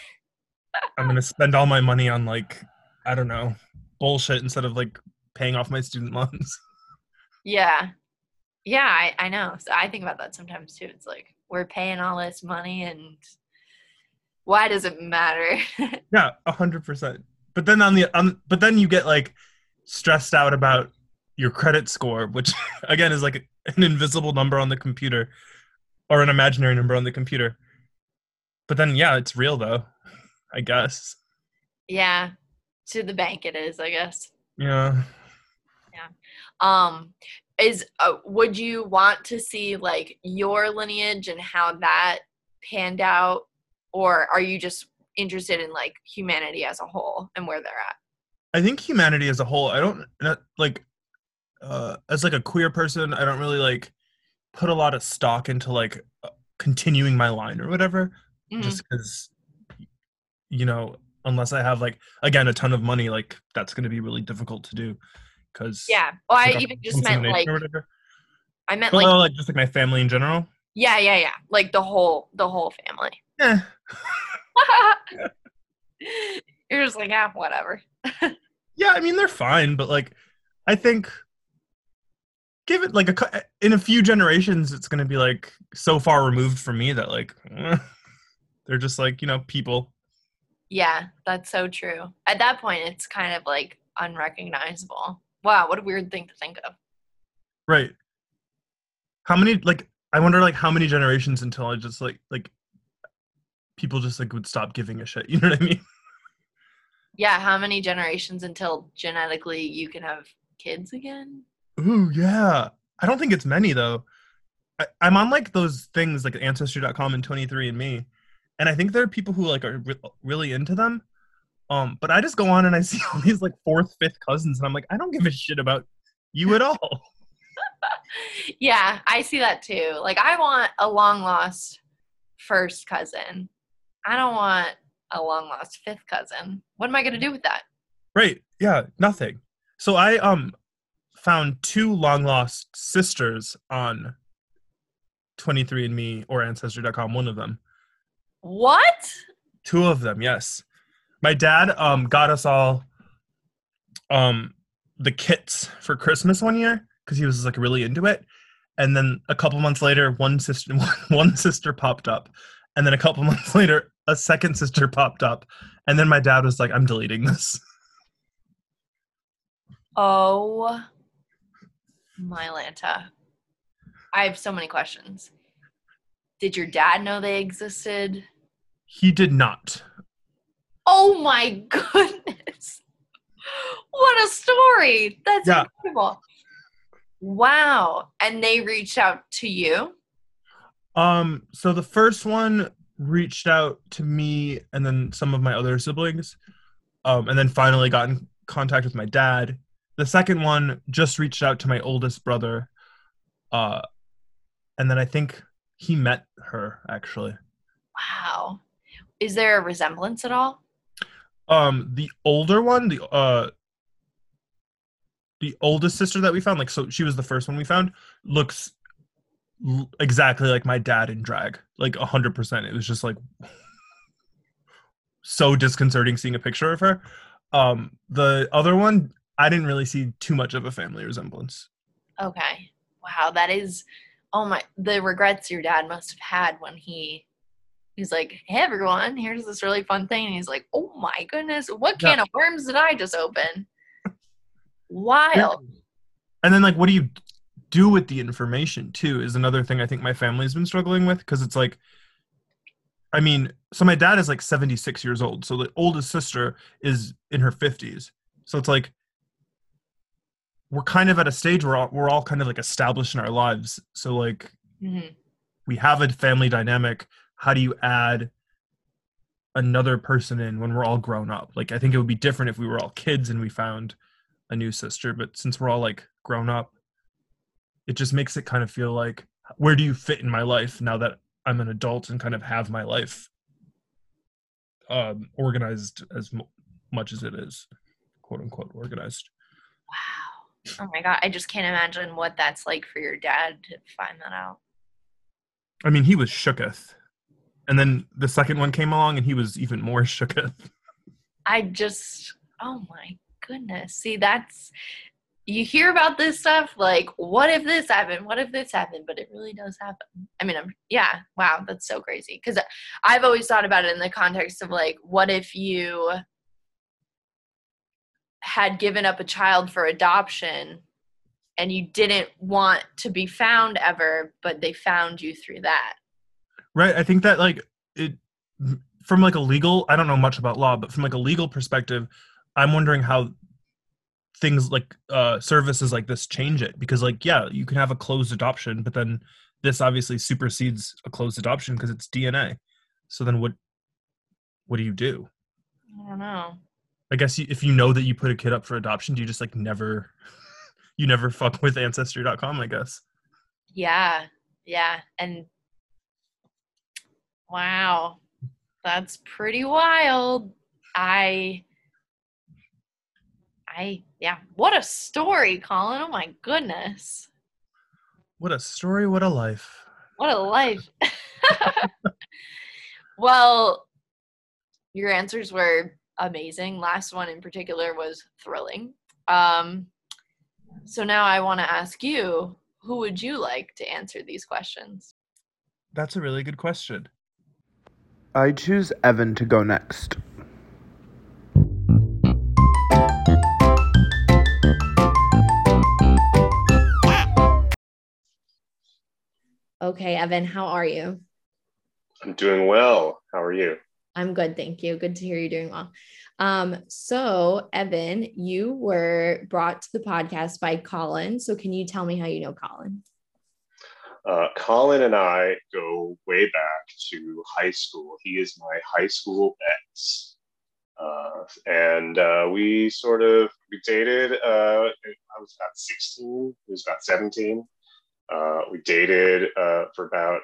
gonna spend all my money on like, I don't know, bullshit instead of like paying off my student loans. Yeah. Yeah, I, I know. So I think about that sometimes too. It's like we're paying all this money and why does it matter? Yeah, a hundred percent. But then on the um, but then you get like stressed out about your credit score, which again is like an invisible number on the computer or an imaginary number on the computer. But then yeah, it's real though, I guess. yeah. To the bank it is, I guess. Yeah. Um is uh, would you want to see like your lineage and how that panned out or are you just interested in like humanity as a whole and where they're at? I think humanity as a whole, I don't not, like uh as like a queer person, I don't really like put a lot of stock into like uh, continuing my line or whatever. Mhm. just because you know unless i have like again a ton of money like that's going to be really difficult to do because yeah. Well, I even just meant like I meant well, like like just like my family in general yeah, yeah, yeah. Like the whole the whole family. yeah You're just like, yeah, whatever. yeah i mean they're fine but like i think give it like a in a few generations it's going to be like so far removed from me that like they're just like you know people Yeah, that's so true. At that point, it's kind of like unrecognizable. Wow, what a weird thing to think of. right how many like i wonder like how many generations until i just like like people just like would stop giving a shit you know what i mean Yeah, how many generations until genetically you can have kids again? Ooh, yeah. I don't think it's many though. I, I'm on like those things like Ancestry.com and 23andMe, and I think there are people who like are re- really into them. Um, but I just go on and I see all these like fourth, fifth cousins, and I'm like, I don't give a shit about you at all. yeah, I see that too. Like, I want a long lost first cousin. I don't want a long lost fifth cousin. What am I going to do with that? Right? Yeah, nothing. So I um found two long lost sisters on 23andMe or Ancestry.com. One of them. What? Two of them, yes. My dad um got us all um the kits for Christmas one year because he was like really into it. And then a couple months later, one sister one sister popped up. And then a couple months later, a second sister popped up. And then my dad was like, I'm deleting this. Oh, my Lanta. I have so many questions. Did your dad know they existed? He did not. Oh my goodness. What a story. That's Yeah. incredible. Wow. And they reached out to you? Um, so the first one reached out to me and then some of my other siblings, um, and then finally got in contact with my dad. The second one just reached out to my oldest brother, uh, and then I think he met her actually. Wow. Is there a resemblance at all? Um, the older one, the uh, the oldest sister that we found, like so she was the first one we found, looks exactly like my dad in drag, like a hundred percent. It was just like so disconcerting seeing a picture of her. Um, the other one, I didn't really see too much of a family resemblance. Okay. Wow, that is oh my the regrets your dad must have had when he he's like, Hey everyone, here's this really fun thing. And he's like, Oh my goodness, what Yeah. of worms did I just open? Wild. And then like, what do you do with the information too? Is another thing I think my family's been struggling with because it's like I mean, so my dad is like 76 years old. So the oldest sister is in her 50s. So it's like we're kind of at a stage where we're all kind of like established in our lives. So like Mhm. we have a family dynamic. How do you add another person in when we're all grown up? Like I think it would be different if we were all kids and we found a new sister, but since we're all like grown up, it just makes it kind of feel like where do you fit in my life now that I'm an adult and kind of have my life um, organized as mu much as it is, quote unquote, organized. Wow. Oh my god, I just can't imagine what that's like for your dad to find that out. I mean, he was shooketh. And then the second one came along and he was even more shooketh. I just, oh my goodness. See, that's, you hear about this stuff like, what if this happened? What if this happened? But it really does happen. I mean, I'm, yeah, wow, that's so crazy. Because I've always thought about it in the context of like, what if you had given up a child for adoption and you didn't want to be found ever, but they found you through that? Right. I think that like it from like a legal I don't know much about law, but from like a legal perspective, I'm wondering how things like uh services like this change it because like yeah, you can have a closed adoption, but then this obviously supersedes a closed adoption because it's DNA. So then what what do you do? I don't know. I guess you, if you know that you put a kid up for adoption, do you just like never you never fuck with ancestry.com, I guess. Yeah, yeah. And wow, that's pretty wild. I, I, yeah, what a story, Colin. Oh my goodness. What a story, what a life. What a life. well, your answers were amazing. Last one in particular was thrilling. Um, so now I want to ask you who would you like to answer these questions? That's a really good question. I choose Evan to go next. Okay, Evan, how are you? I'm doing well. How are you? I'm good, thank you. Good to hear you're doing well. Um, so Evan, you were brought to the podcast by Colin. So can you tell me how you know Colin? Uh, Colin and I go way back to high school. He is my high school ex. Uh, and uh, we sort of we dated. Uh, I was about 16. He was about 17. Uh, we dated uh, for about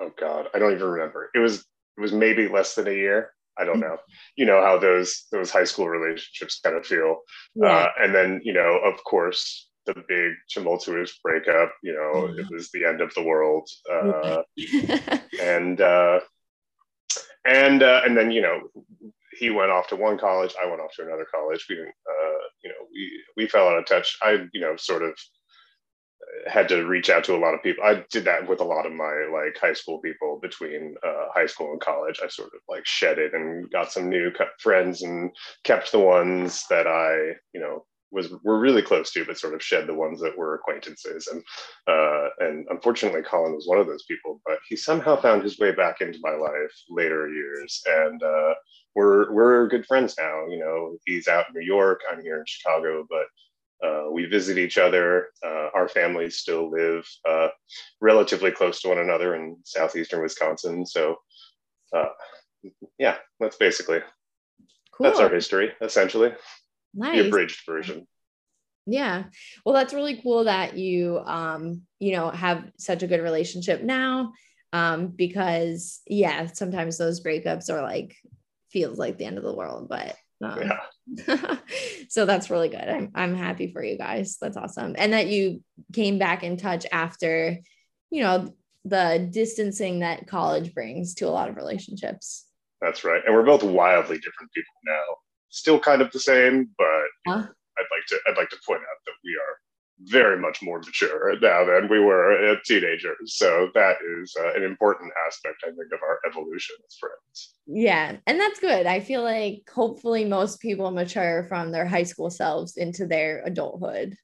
oh god, I don't even remember. It was it was maybe less than a year. I don't know. You know how those those high school relationships kind of feel. Uh, and then you know, of course, the big tumultuous breakup. You know, it was the end of the world. Uh, and uh, and uh, and then you know he went off to one college i went off to another college we didn't uh, you know we we fell out of touch i you know sort of had to reach out to a lot of people i did that with a lot of my like high school people between uh, high school and college i sort of like shed it and got some new friends and kept the ones that i you know was were really close to, but sort of shed the ones that were acquaintances. And uh, and unfortunately, Colin was one of those people. But he somehow found his way back into my life later years, and uh, we're we're good friends now. You know, he's out in New York, I'm here in Chicago, but uh, we visit each other. Uh, our families still live uh, relatively close to one another in southeastern Wisconsin. So, uh, yeah, that's basically cool. that's our history, essentially. nice. The abridged version. Yeah. Well, that's really cool that you um, you know, have such a good relationship now. Um, because yeah, sometimes those breakups are like feels like the end of the world, but um, Yeah. so that's really good. I'm I'm happy for you guys. That's awesome. And that you came back in touch after, you know, the distancing that college brings to a lot of relationships. That's right. And we're both wildly different people now. Still kind of the same, but Huh? I'd like to I'd like to point out that we are very much more mature now than we were teenagers. So that is uh, an important aspect, I think, of our evolution as friends. Yeah, and that's good. I feel like hopefully most people mature from their high school selves into their adulthood.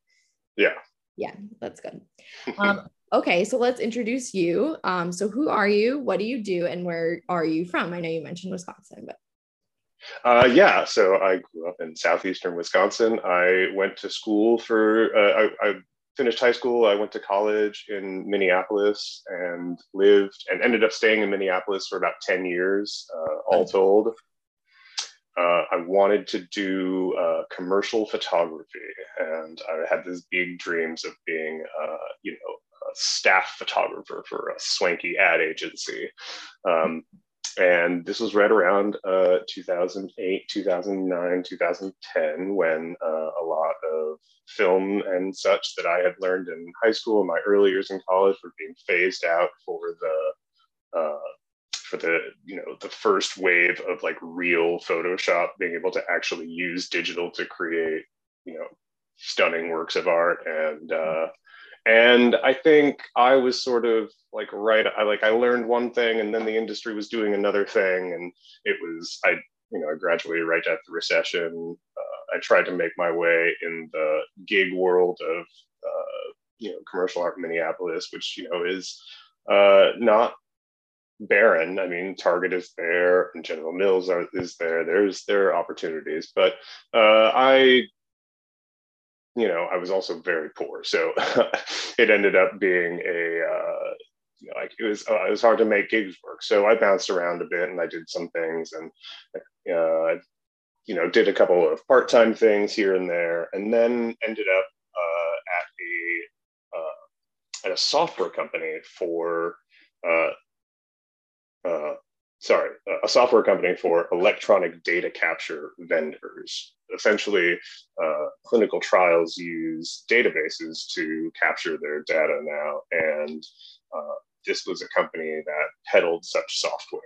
Yeah. Yeah, that's good. Um, Okay, so let's introduce you. Um, so who are you? What do you do? And where are you from? I know you mentioned Wisconsin, but uh, yeah, so I grew up in southeastern Wisconsin. I went to school for, uh, I, I, finished high school. I went to college in Minneapolis and lived and ended up staying in Minneapolis for about 10 years, uh, all told. Uh, I wanted to do uh, commercial photography, and I had these big dreams of being, uh, you know, a staff photographer for a swanky ad agency. Um, and this was right around uh, 2008 2009 2010 when uh, a lot of film and such that i had learned in high school and my early years in college were being phased out for the uh, for the you know the first wave of like real photoshop being able to actually use digital to create you know stunning works of art. And uh, and i think i was sort of like right i like i learned one thing and then the industry was doing another thing. And it was i you know i graduated right after the recession. Uh, i tried to make my way in the gig world of uh, you know commercial art in minneapolis which you know is uh, not barren. I mean target is there and general mills are, is there. There's there are opportunities. But uh, i you know, I was also very poor, so it ended up being a uh, you know, like it was uh, it was hard to make gigs work. So I bounced around a bit and I did some things and uh, you know did a couple of part time things here and there, and then ended up uh, at a uh, at a software company for uh, uh, sorry, a software company for electronic data capture vendors. Essentially, uh, clinical trials use databases to capture their data now, and uh, this was a company that peddled such software.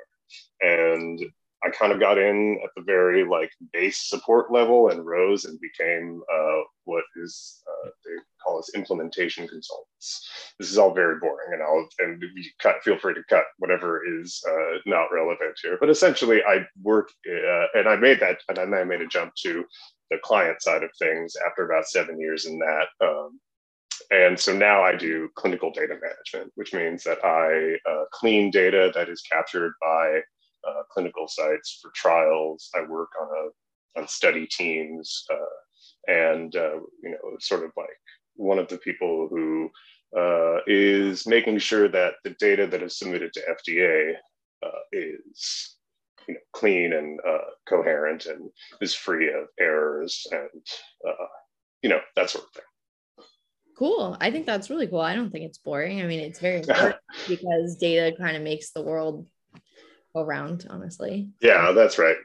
And I kind of got in at the very like base support level and rose and became uh, what is uh, they call us implementation consultants. This is all very boring, and I'll and you cut, feel free to cut whatever is uh, not relevant here. But essentially, I work uh, and I made that, and then I made a jump to the client side of things after about seven years in that. Um, and so now I do clinical data management, which means that I uh, clean data that is captured by uh, clinical sites for trials. I work on a on study teams, uh, and uh, you know, sort of like one of the people who uh, is making sure that the data that is submitted to FDA uh, is you know clean and uh, coherent and is free of errors and you know that sort of thing. Cool. I think that's really cool. I don't think it's boring. I mean, it's very important because data kind of makes the world around, honestly. Yeah, that's right.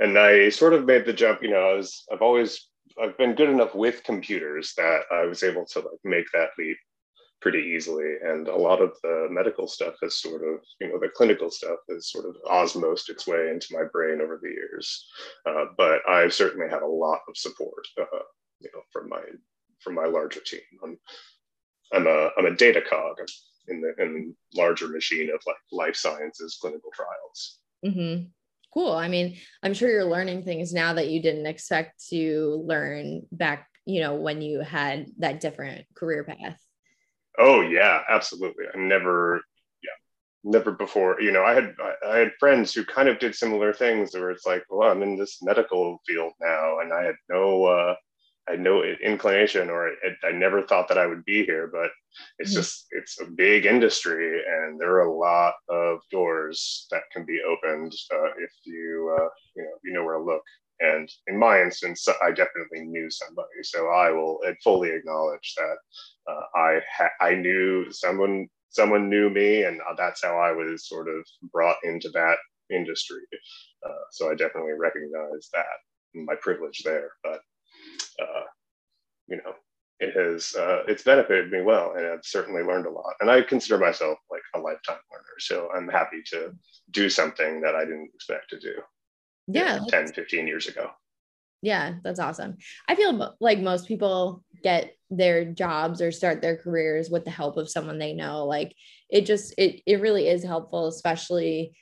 And I sort of made the jump, you know, I was I've always I've been good enough with computers that I was able to like make that leap pretty easily. And a lot of the medical stuff has sort of, you know, the clinical stuff has sort of osmosed its way into my brain over the years. Uh, but I've certainly had a lot of support, uh, you know, from my from my larger team. I'm I'm a I'm a data cog in the in larger machine of like life sciences clinical trials. Mm-hmm. Cool. I mean, I'm sure you're learning things now that you didn't expect to learn back, you know, when you had that different career path. Oh yeah, absolutely. I never, yeah, never before. You know, I had I had friends who kind of did similar things, where it's like, well, I'm in this medical field now, and I had no uh, I had no inclination or it, I never thought that I would be here, but it's mm-hmm. just, it's a big industry and there are a lot of doors that can be opened uh, if you, uh, you know, you know where to look. And in my instance, I definitely knew somebody. So I will fully acknowledge that uh, I, ha- I knew someone, someone knew me and that's how I was sort of brought into that industry. Uh, so I definitely recognize that my privilege there, but uh, you know, it has uh, it's benefited me well, and I've certainly learned a lot. And I consider myself like a lifetime learner, so I'm happy to do something that I didn't expect to do. Yeah, you know, 10, 15 years ago. Yeah, that's awesome. I feel like most people get their jobs or start their careers with the help of someone they know. Like it just it it really is helpful, especially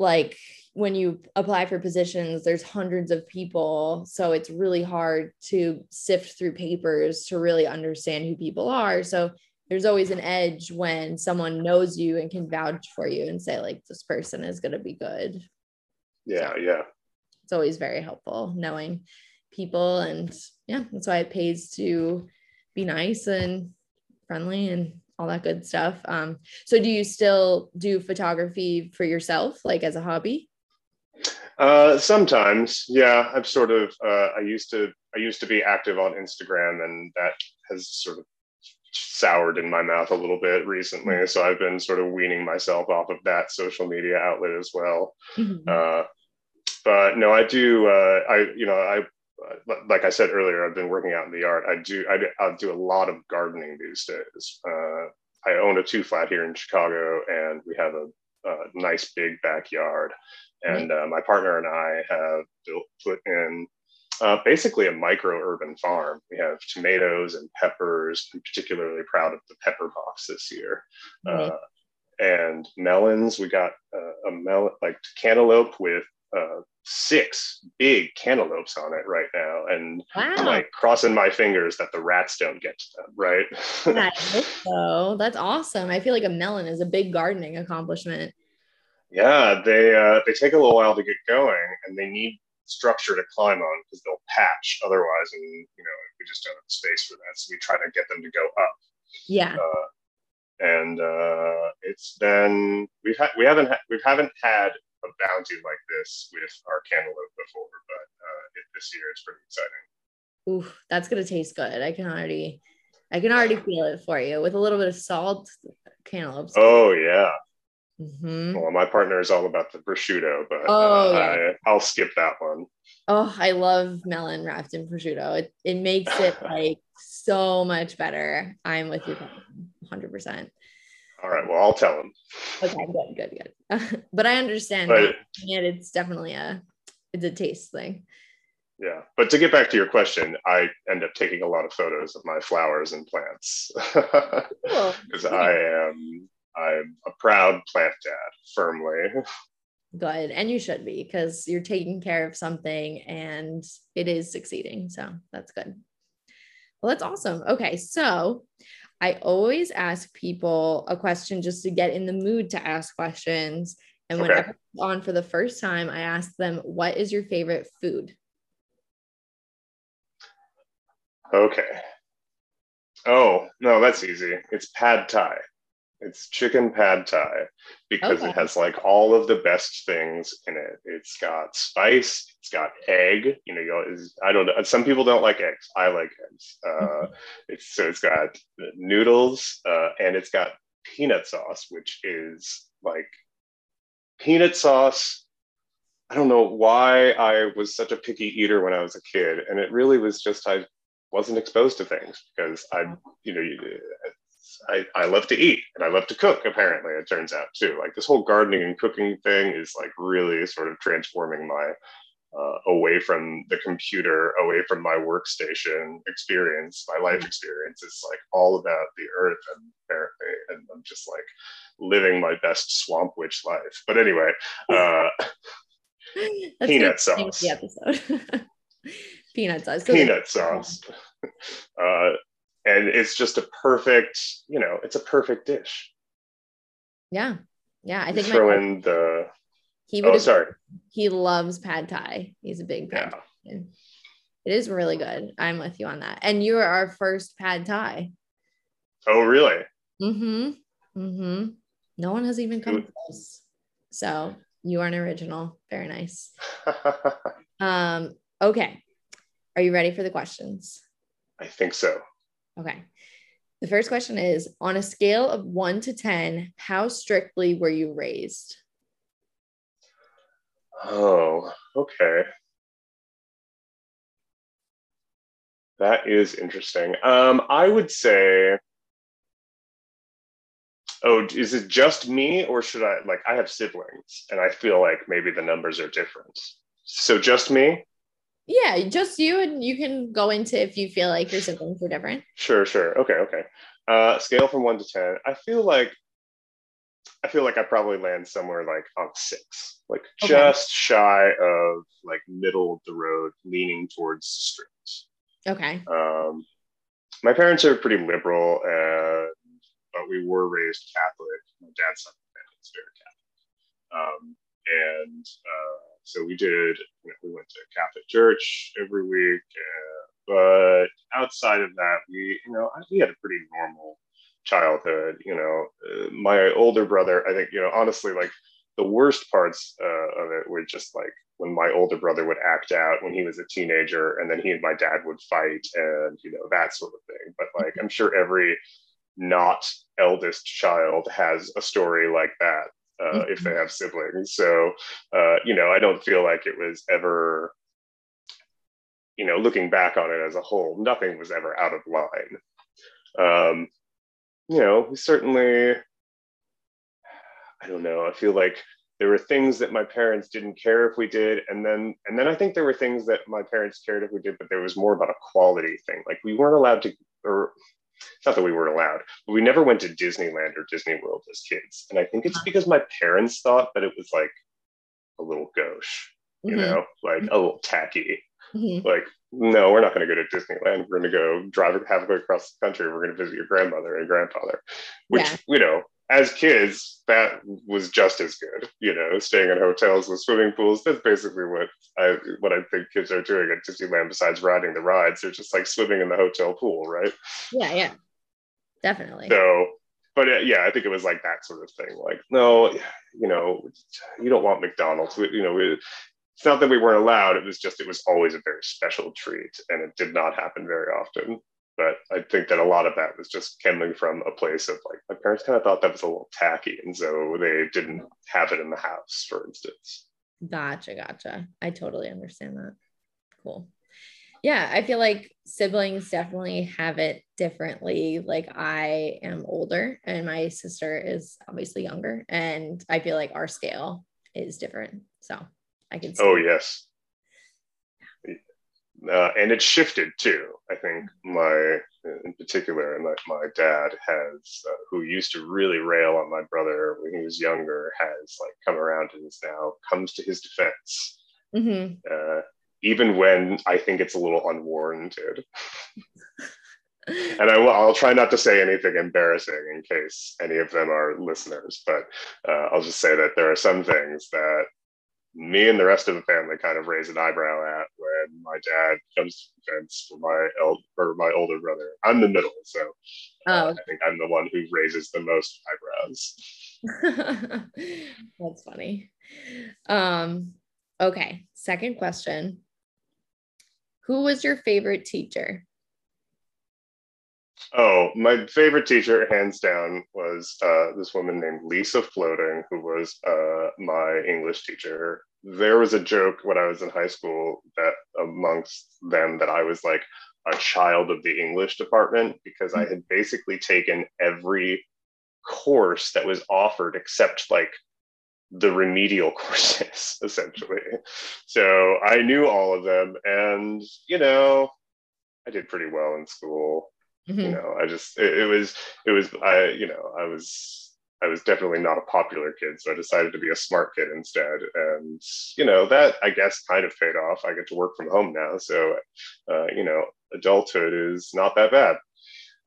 like when you apply for positions, there's hundreds of people. So it's really hard to sift through papers to really understand who people are. So there's always an edge when someone knows you and can vouch for you and say like this person is going to be good Yeah, yeah. it's always very helpful knowing people and yeah that's why it pays to be nice and friendly and all that good stuff um so do you still do photography for yourself like as a hobby Uh, sometimes, yeah. I've sort of. Uh, I used to. I used to be active on Instagram, and that has sort of soured in my mouth a little bit recently. So I've been sort of weaning myself off of that social media outlet as well. Uh, but no, I do. Uh, I you know I like I said earlier, I've been working out in the yard. I do. I do, I do a lot of gardening these days. Uh, I own a two flat here in Chicago, and we have a, a nice big backyard. And uh, my partner and I have built put in uh, basically a micro urban farm. We have tomatoes and peppers. I'm particularly proud of the pepper box this year. Uh, and melons. We got uh, a melon like cantaloupe with uh, six big cantaloupes on it right now, and wow I'm like crossing my fingers that the rats don't get to them. Right? Hope so that's awesome i feel like a melon is a big gardening accomplishment yeah, they uh, they take a little while to get going, and they need structure to climb on because they'll patch otherwise, and you know we just don't have space for that. So we try to get them to go up. yeah uh, and uh, it's been we've had we haven't ha- we haven't had a bounty like this with our cantaloupe before, but uh, it, this year it's pretty exciting. Oof, that's gonna taste good. I can already, I can already feel it for you with a little bit of salt, cantaloupes. Oh yeah, hmm well my partner is all about the prosciutto, but Oh, uh, yeah. I, I'll skip that one. Oh, I love melon wrapped in prosciutto. It it makes it like so much better. I'm with you, hundred percent. All right, well I'll tell him. Okay, good, good, good. but I understand But it, it's definitely a, it's a taste thing. yeah, but to get back to your question, I end up taking a lot of photos of my flowers and plants Cool. because I am I'm a proud plant dad, firmly. Good, and you should be because you're taking care of something and it is succeeding. So that's good. Well, that's awesome. Okay, so I always ask people a question just to get in the mood to ask questions. And when Okay. I'm on for the first time, I ask them, "What is your favorite food?" Okay. Oh, no, that's easy. It's pad thai. It's chicken pad thai because Okay. it has like all of the best things in it. It's got spice, it's got egg. You know, you always, I don't know. Some people don't like eggs. I like eggs. Uh, it's so it's got noodles uh, and it's got peanut sauce, which is like peanut sauce. I don't know why I was such a picky eater when I was a kid, and it really was just I wasn't exposed to things because I, you know, you- I, I love to eat and I love to cook. Apparently, it turns out too. Like this whole gardening and cooking thing is like really sort of transforming my uh, away from the computer, away from my workstation experience, my life experience. It's like all about the earth and apparently, and I'm just like living my best swamp witch life. But anyway, uh, Peanut the name of sauce. The episode. peanut sauce. So peanut sauce. Uh, and it's just a perfect, you know, it's a perfect dish. Yeah, yeah. I think throw in the he would. oh sorry He loves pad thai. He's a big pad yeah thai fan. It is really good. I'm with you on that. And you are our first pad thai. oh really Mm-hmm. Mm-hmm. No one has even come close. So you are an original. Very nice. Um, okay. Are you ready for the questions? I think so. Okay. The first question is on a scale of one to 10, how strictly were you raised? Oh, okay. That is interesting. Um, I would say, oh, is it just me or should I, like, I have siblings and I feel like maybe the numbers are different. So just me? Yeah, just you, and you can go into if you feel like your siblings are different. Sure, sure. Okay, okay. Uh, scale from one to ten. I feel like I feel like I probably land somewhere like on six, like Okay. just shy of like middle of the road, leaning towards strict. Okay. Um, my parents are pretty liberal, and but we were raised Catholic. My dad's side of the family is very Catholic. Um, and uh, so we did, you know, we went to Catholic church every week. Uh, but outside of that, we, you know, we had a pretty normal childhood. You know, uh, my older brother, I think, you know, honestly, like the worst parts uh, of it were just like when my older brother would act out when he was a teenager and then he and my dad would fight and you know that sort of thing but like i'm sure every not eldest child has a story like that uh, mm-hmm. if they have siblings so uh, you know i don't feel like it was ever you know looking back on it as a whole nothing was ever out of line um, you know certainly I don't know. I feel like there were things that my parents didn't care if we did, and then and then I think there were things that my parents cared if we did, but there was more about a quality thing. Like we weren't allowed to, or not that we weren't allowed, but we never went to Disneyland or Disney World as kids. And I think it's because my parents thought that it was like a little gauche, you mm-hmm. know, like a little tacky. Mm-hmm. Like, no, we're not going to go to Disneyland. We're going to go drive halfway across the country. We're going to visit your grandmother and grandfather, which, yeah. you know, as kids, that was just as good. You know, staying in hotels with swimming pools. That's basically what I what I think kids are doing at Disneyland. Besides riding the rides, they're just like swimming in the hotel pool, right? Yeah, yeah, definitely. So, but uh, yeah, I think it was like that sort of thing. Like, no, you know, you don't want McDonald's. You know, it's not that we weren't allowed. It was just it was always a very special treat, and it did not happen very often but I think that a lot of that was just coming from a place of like my parents kind of thought that was a little tacky, and so they didn't have it in the house, for instance. Gotcha, gotcha. I totally understand that. Cool. Yeah, I feel like siblings definitely have it differently. Like I am older and my sister is obviously younger, and I feel like our scale is different. So I can. Oh, see. Oh yes uh, and it shifted too. I think my, in particular, and like my dad has, uh, who used to really rail on my brother when he was younger, has like come around and is now comes to his defense, mm-hmm. uh, even when I think it's a little unwarranted. and I will, I'll try not to say anything embarrassing in case any of them are listeners, but uh, I'll just say that there are some things that me and the rest of the family kind of raise an eyebrow at when my dad comes to defense for my el- or my older brother. I'm the middle, so uh, oh. I think I'm the one who raises the most eyebrows. That's funny. Um, okay, second question. Who was your favorite teacher? Oh, my favorite teacher, hands down, was uh, this woman named Lisa Floating, who was uh, my English teacher. There was a joke when I was in high school that amongst them that I was like a child of the English department because I had basically taken every course that was offered except like the remedial courses, essentially. So I knew all of them, and you know, I did pretty well in school. Mm-hmm. You know, I just it, it was it was I you know I was I was definitely not a popular kid, so I decided to be a smart kid instead. And you know that I guess kind of paid off. I get to work from home now, so uh, you know adulthood is not that bad.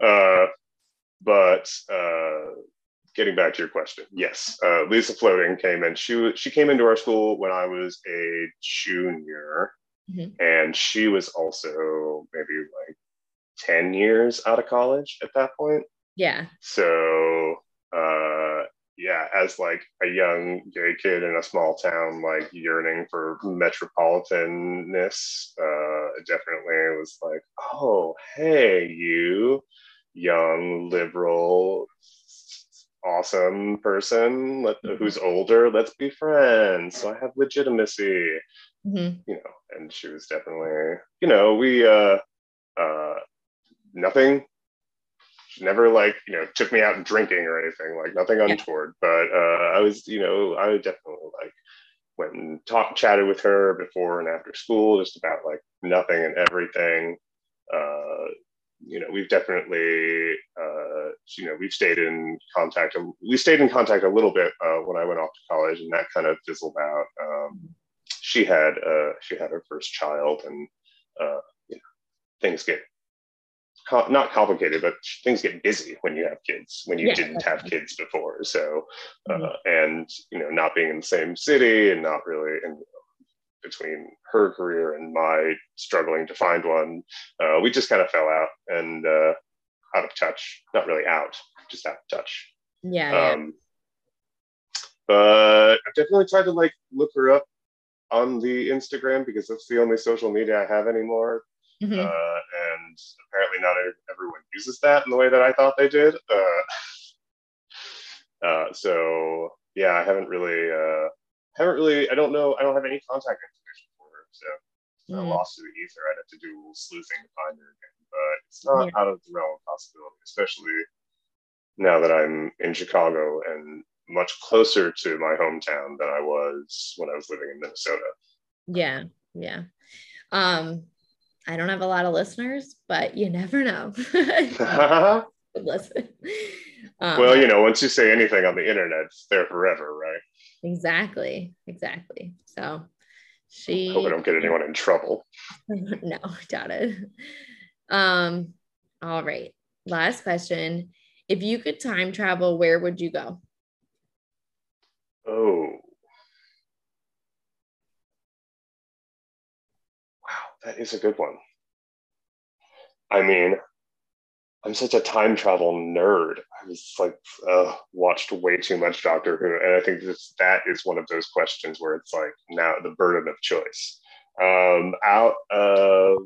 Uh, but uh, getting back to your question, yes, uh, Lisa Floating came in. She she came into our school when I was a junior, mm-hmm. and she was also maybe like 10 years out of college at that point. Yeah. So, uh, yeah, as like a young gay kid in a small town, like yearning for metropolitanness, uh, definitely was like, oh, hey, you young liberal, awesome person let, mm-hmm. who's older, let's be friends. So I have legitimacy, mm-hmm. you know, and she was definitely, you know, we, uh, uh, nothing. She never like you know took me out drinking or anything like nothing untoward. Yeah. but uh, i was you know i definitely like went and talked chatted with her before and after school just about like nothing and everything. Uh, you know we've definitely uh, you know we've stayed in contact we stayed in contact a little bit uh, when i went off to college and that kind of fizzled out. Um, she had uh, she had her first child and uh, you know, things get co- not complicated, but things get busy when you have kids. When you Yeah, didn't have kids before, so uh, Mhm. and you know, not being in the same city and not really in between her career and my struggling to find one, uh, we just kind of fell out and uh, out of touch. Not really out, just out of touch. Yeah. yeah. Um, but I've definitely tried to like look her up on the Instagram because that's the only social media I have anymore. Mhm. Uh, and apparently, not everyone uses that in the way that I thought they did. Uh, uh, so yeah, I haven't really, uh, haven't really. I don't know. I don't have any contact information for her, so I Mhm. lost to the ether. I'd have to do a little sleuthing to find her again. But it's not Yeah. out of the realm of possibility, especially now that I'm in Chicago and much closer to my hometown than I was when I was living in Minnesota. Yeah, yeah. Um, I don't have a lot of listeners, but you never know. Listen. Um, well, you know, once you say anything on the internet, it's there forever, right? exactly, exactly. So she Hope I don't get anyone in trouble. no, doubt it. Um, all right. Last question. If you could time travel, where would you go? Oh. That is a good one. I mean, I'm such a time travel nerd. I was like, uh, watched way too much Doctor Who, and I think this, that is one of those questions where it's like now the burden of choice. Um, out of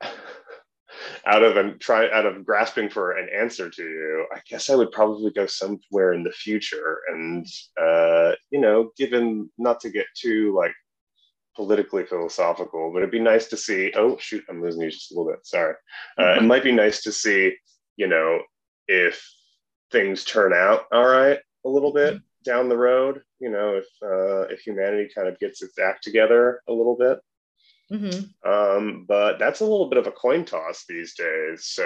out of and try out of grasping for an answer to you, I guess I would probably go somewhere in the future. And uh, you know, given not to get too like politically philosophical, but it'd be nice to see. Oh shoot, I'm losing you just a little bit. Sorry. Uh, it might be nice to see, you know, if things turn out all right a little bit down the road. You know, if uh, if humanity kind of gets its act together a little bit. Mhm. Um, but that's a little bit of a coin toss these days. So,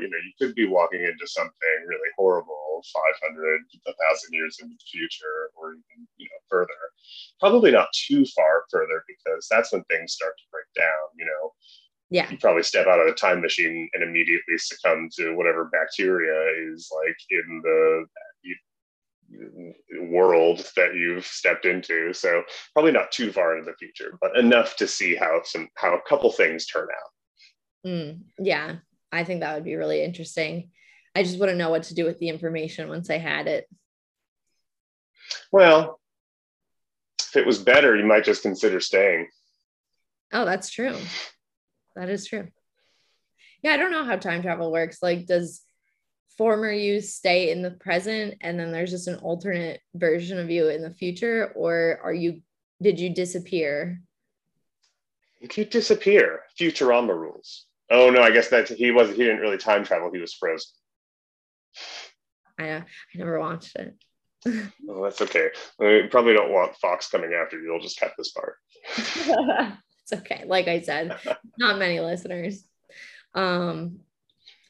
you know, you could be walking into something really horrible 500, 1,000 years into the future, or even, you know, further. Probably not too far further because that's when things start to break down. You know, Yeah. you probably step out of a time machine and immediately succumb to whatever bacteria is like in the world that you've stepped into. So probably not too far into the future, but enough to see how some how a couple things turn out. Mm, yeah. I think that would be really interesting. I just wouldn't know what to do with the information once I had it. Well, if it was better, you might just consider staying. Oh, that's true. That is true. Yeah, I don't know how time travel works. Like, does former you stay in the present and then there's just an alternate version of you in the future? Or are you, did you disappear? You could disappear. Futurama rules. Oh no, I guess that he was he didn't really time travel, he was frozen. I, I never watched it. Oh, that's okay. We probably don't want Fox coming after you. They'll just cut this part. it's okay. Like I said, not many listeners. Um,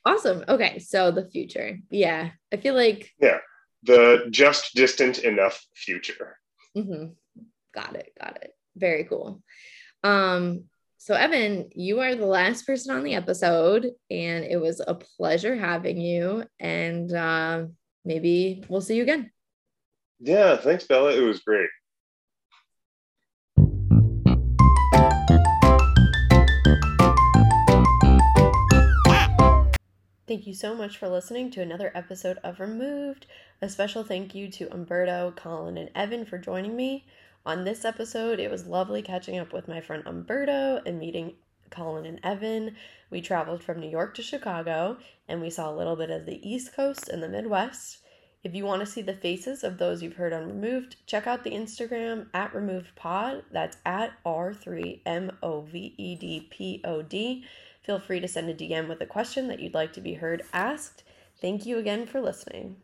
awesome. Okay, so the future. Yeah, I feel like yeah, The just distant enough future. mhm. got it. Got it. Very cool. Um, so Evan, you are the last person on the episode, and it was a pleasure having you. And uh, maybe we'll see you again. Yeah, thanks, Bella. It was great. Thank you so much for listening to another episode of Removed. A special thank you to Umberto, Colin, and Evan for joining me. On this episode, it was lovely catching up with my friend Umberto and meeting Colin and Evan. We traveled from New York to Chicago and we saw a little bit of the East Coast and the Midwest. If you want to see the faces of those you've heard on Removed, check out the Instagram at Removed Pod. That's at R3MOVEDPOD. Feel free to send a DM with a question that you'd like to be heard asked. Thank you again for listening.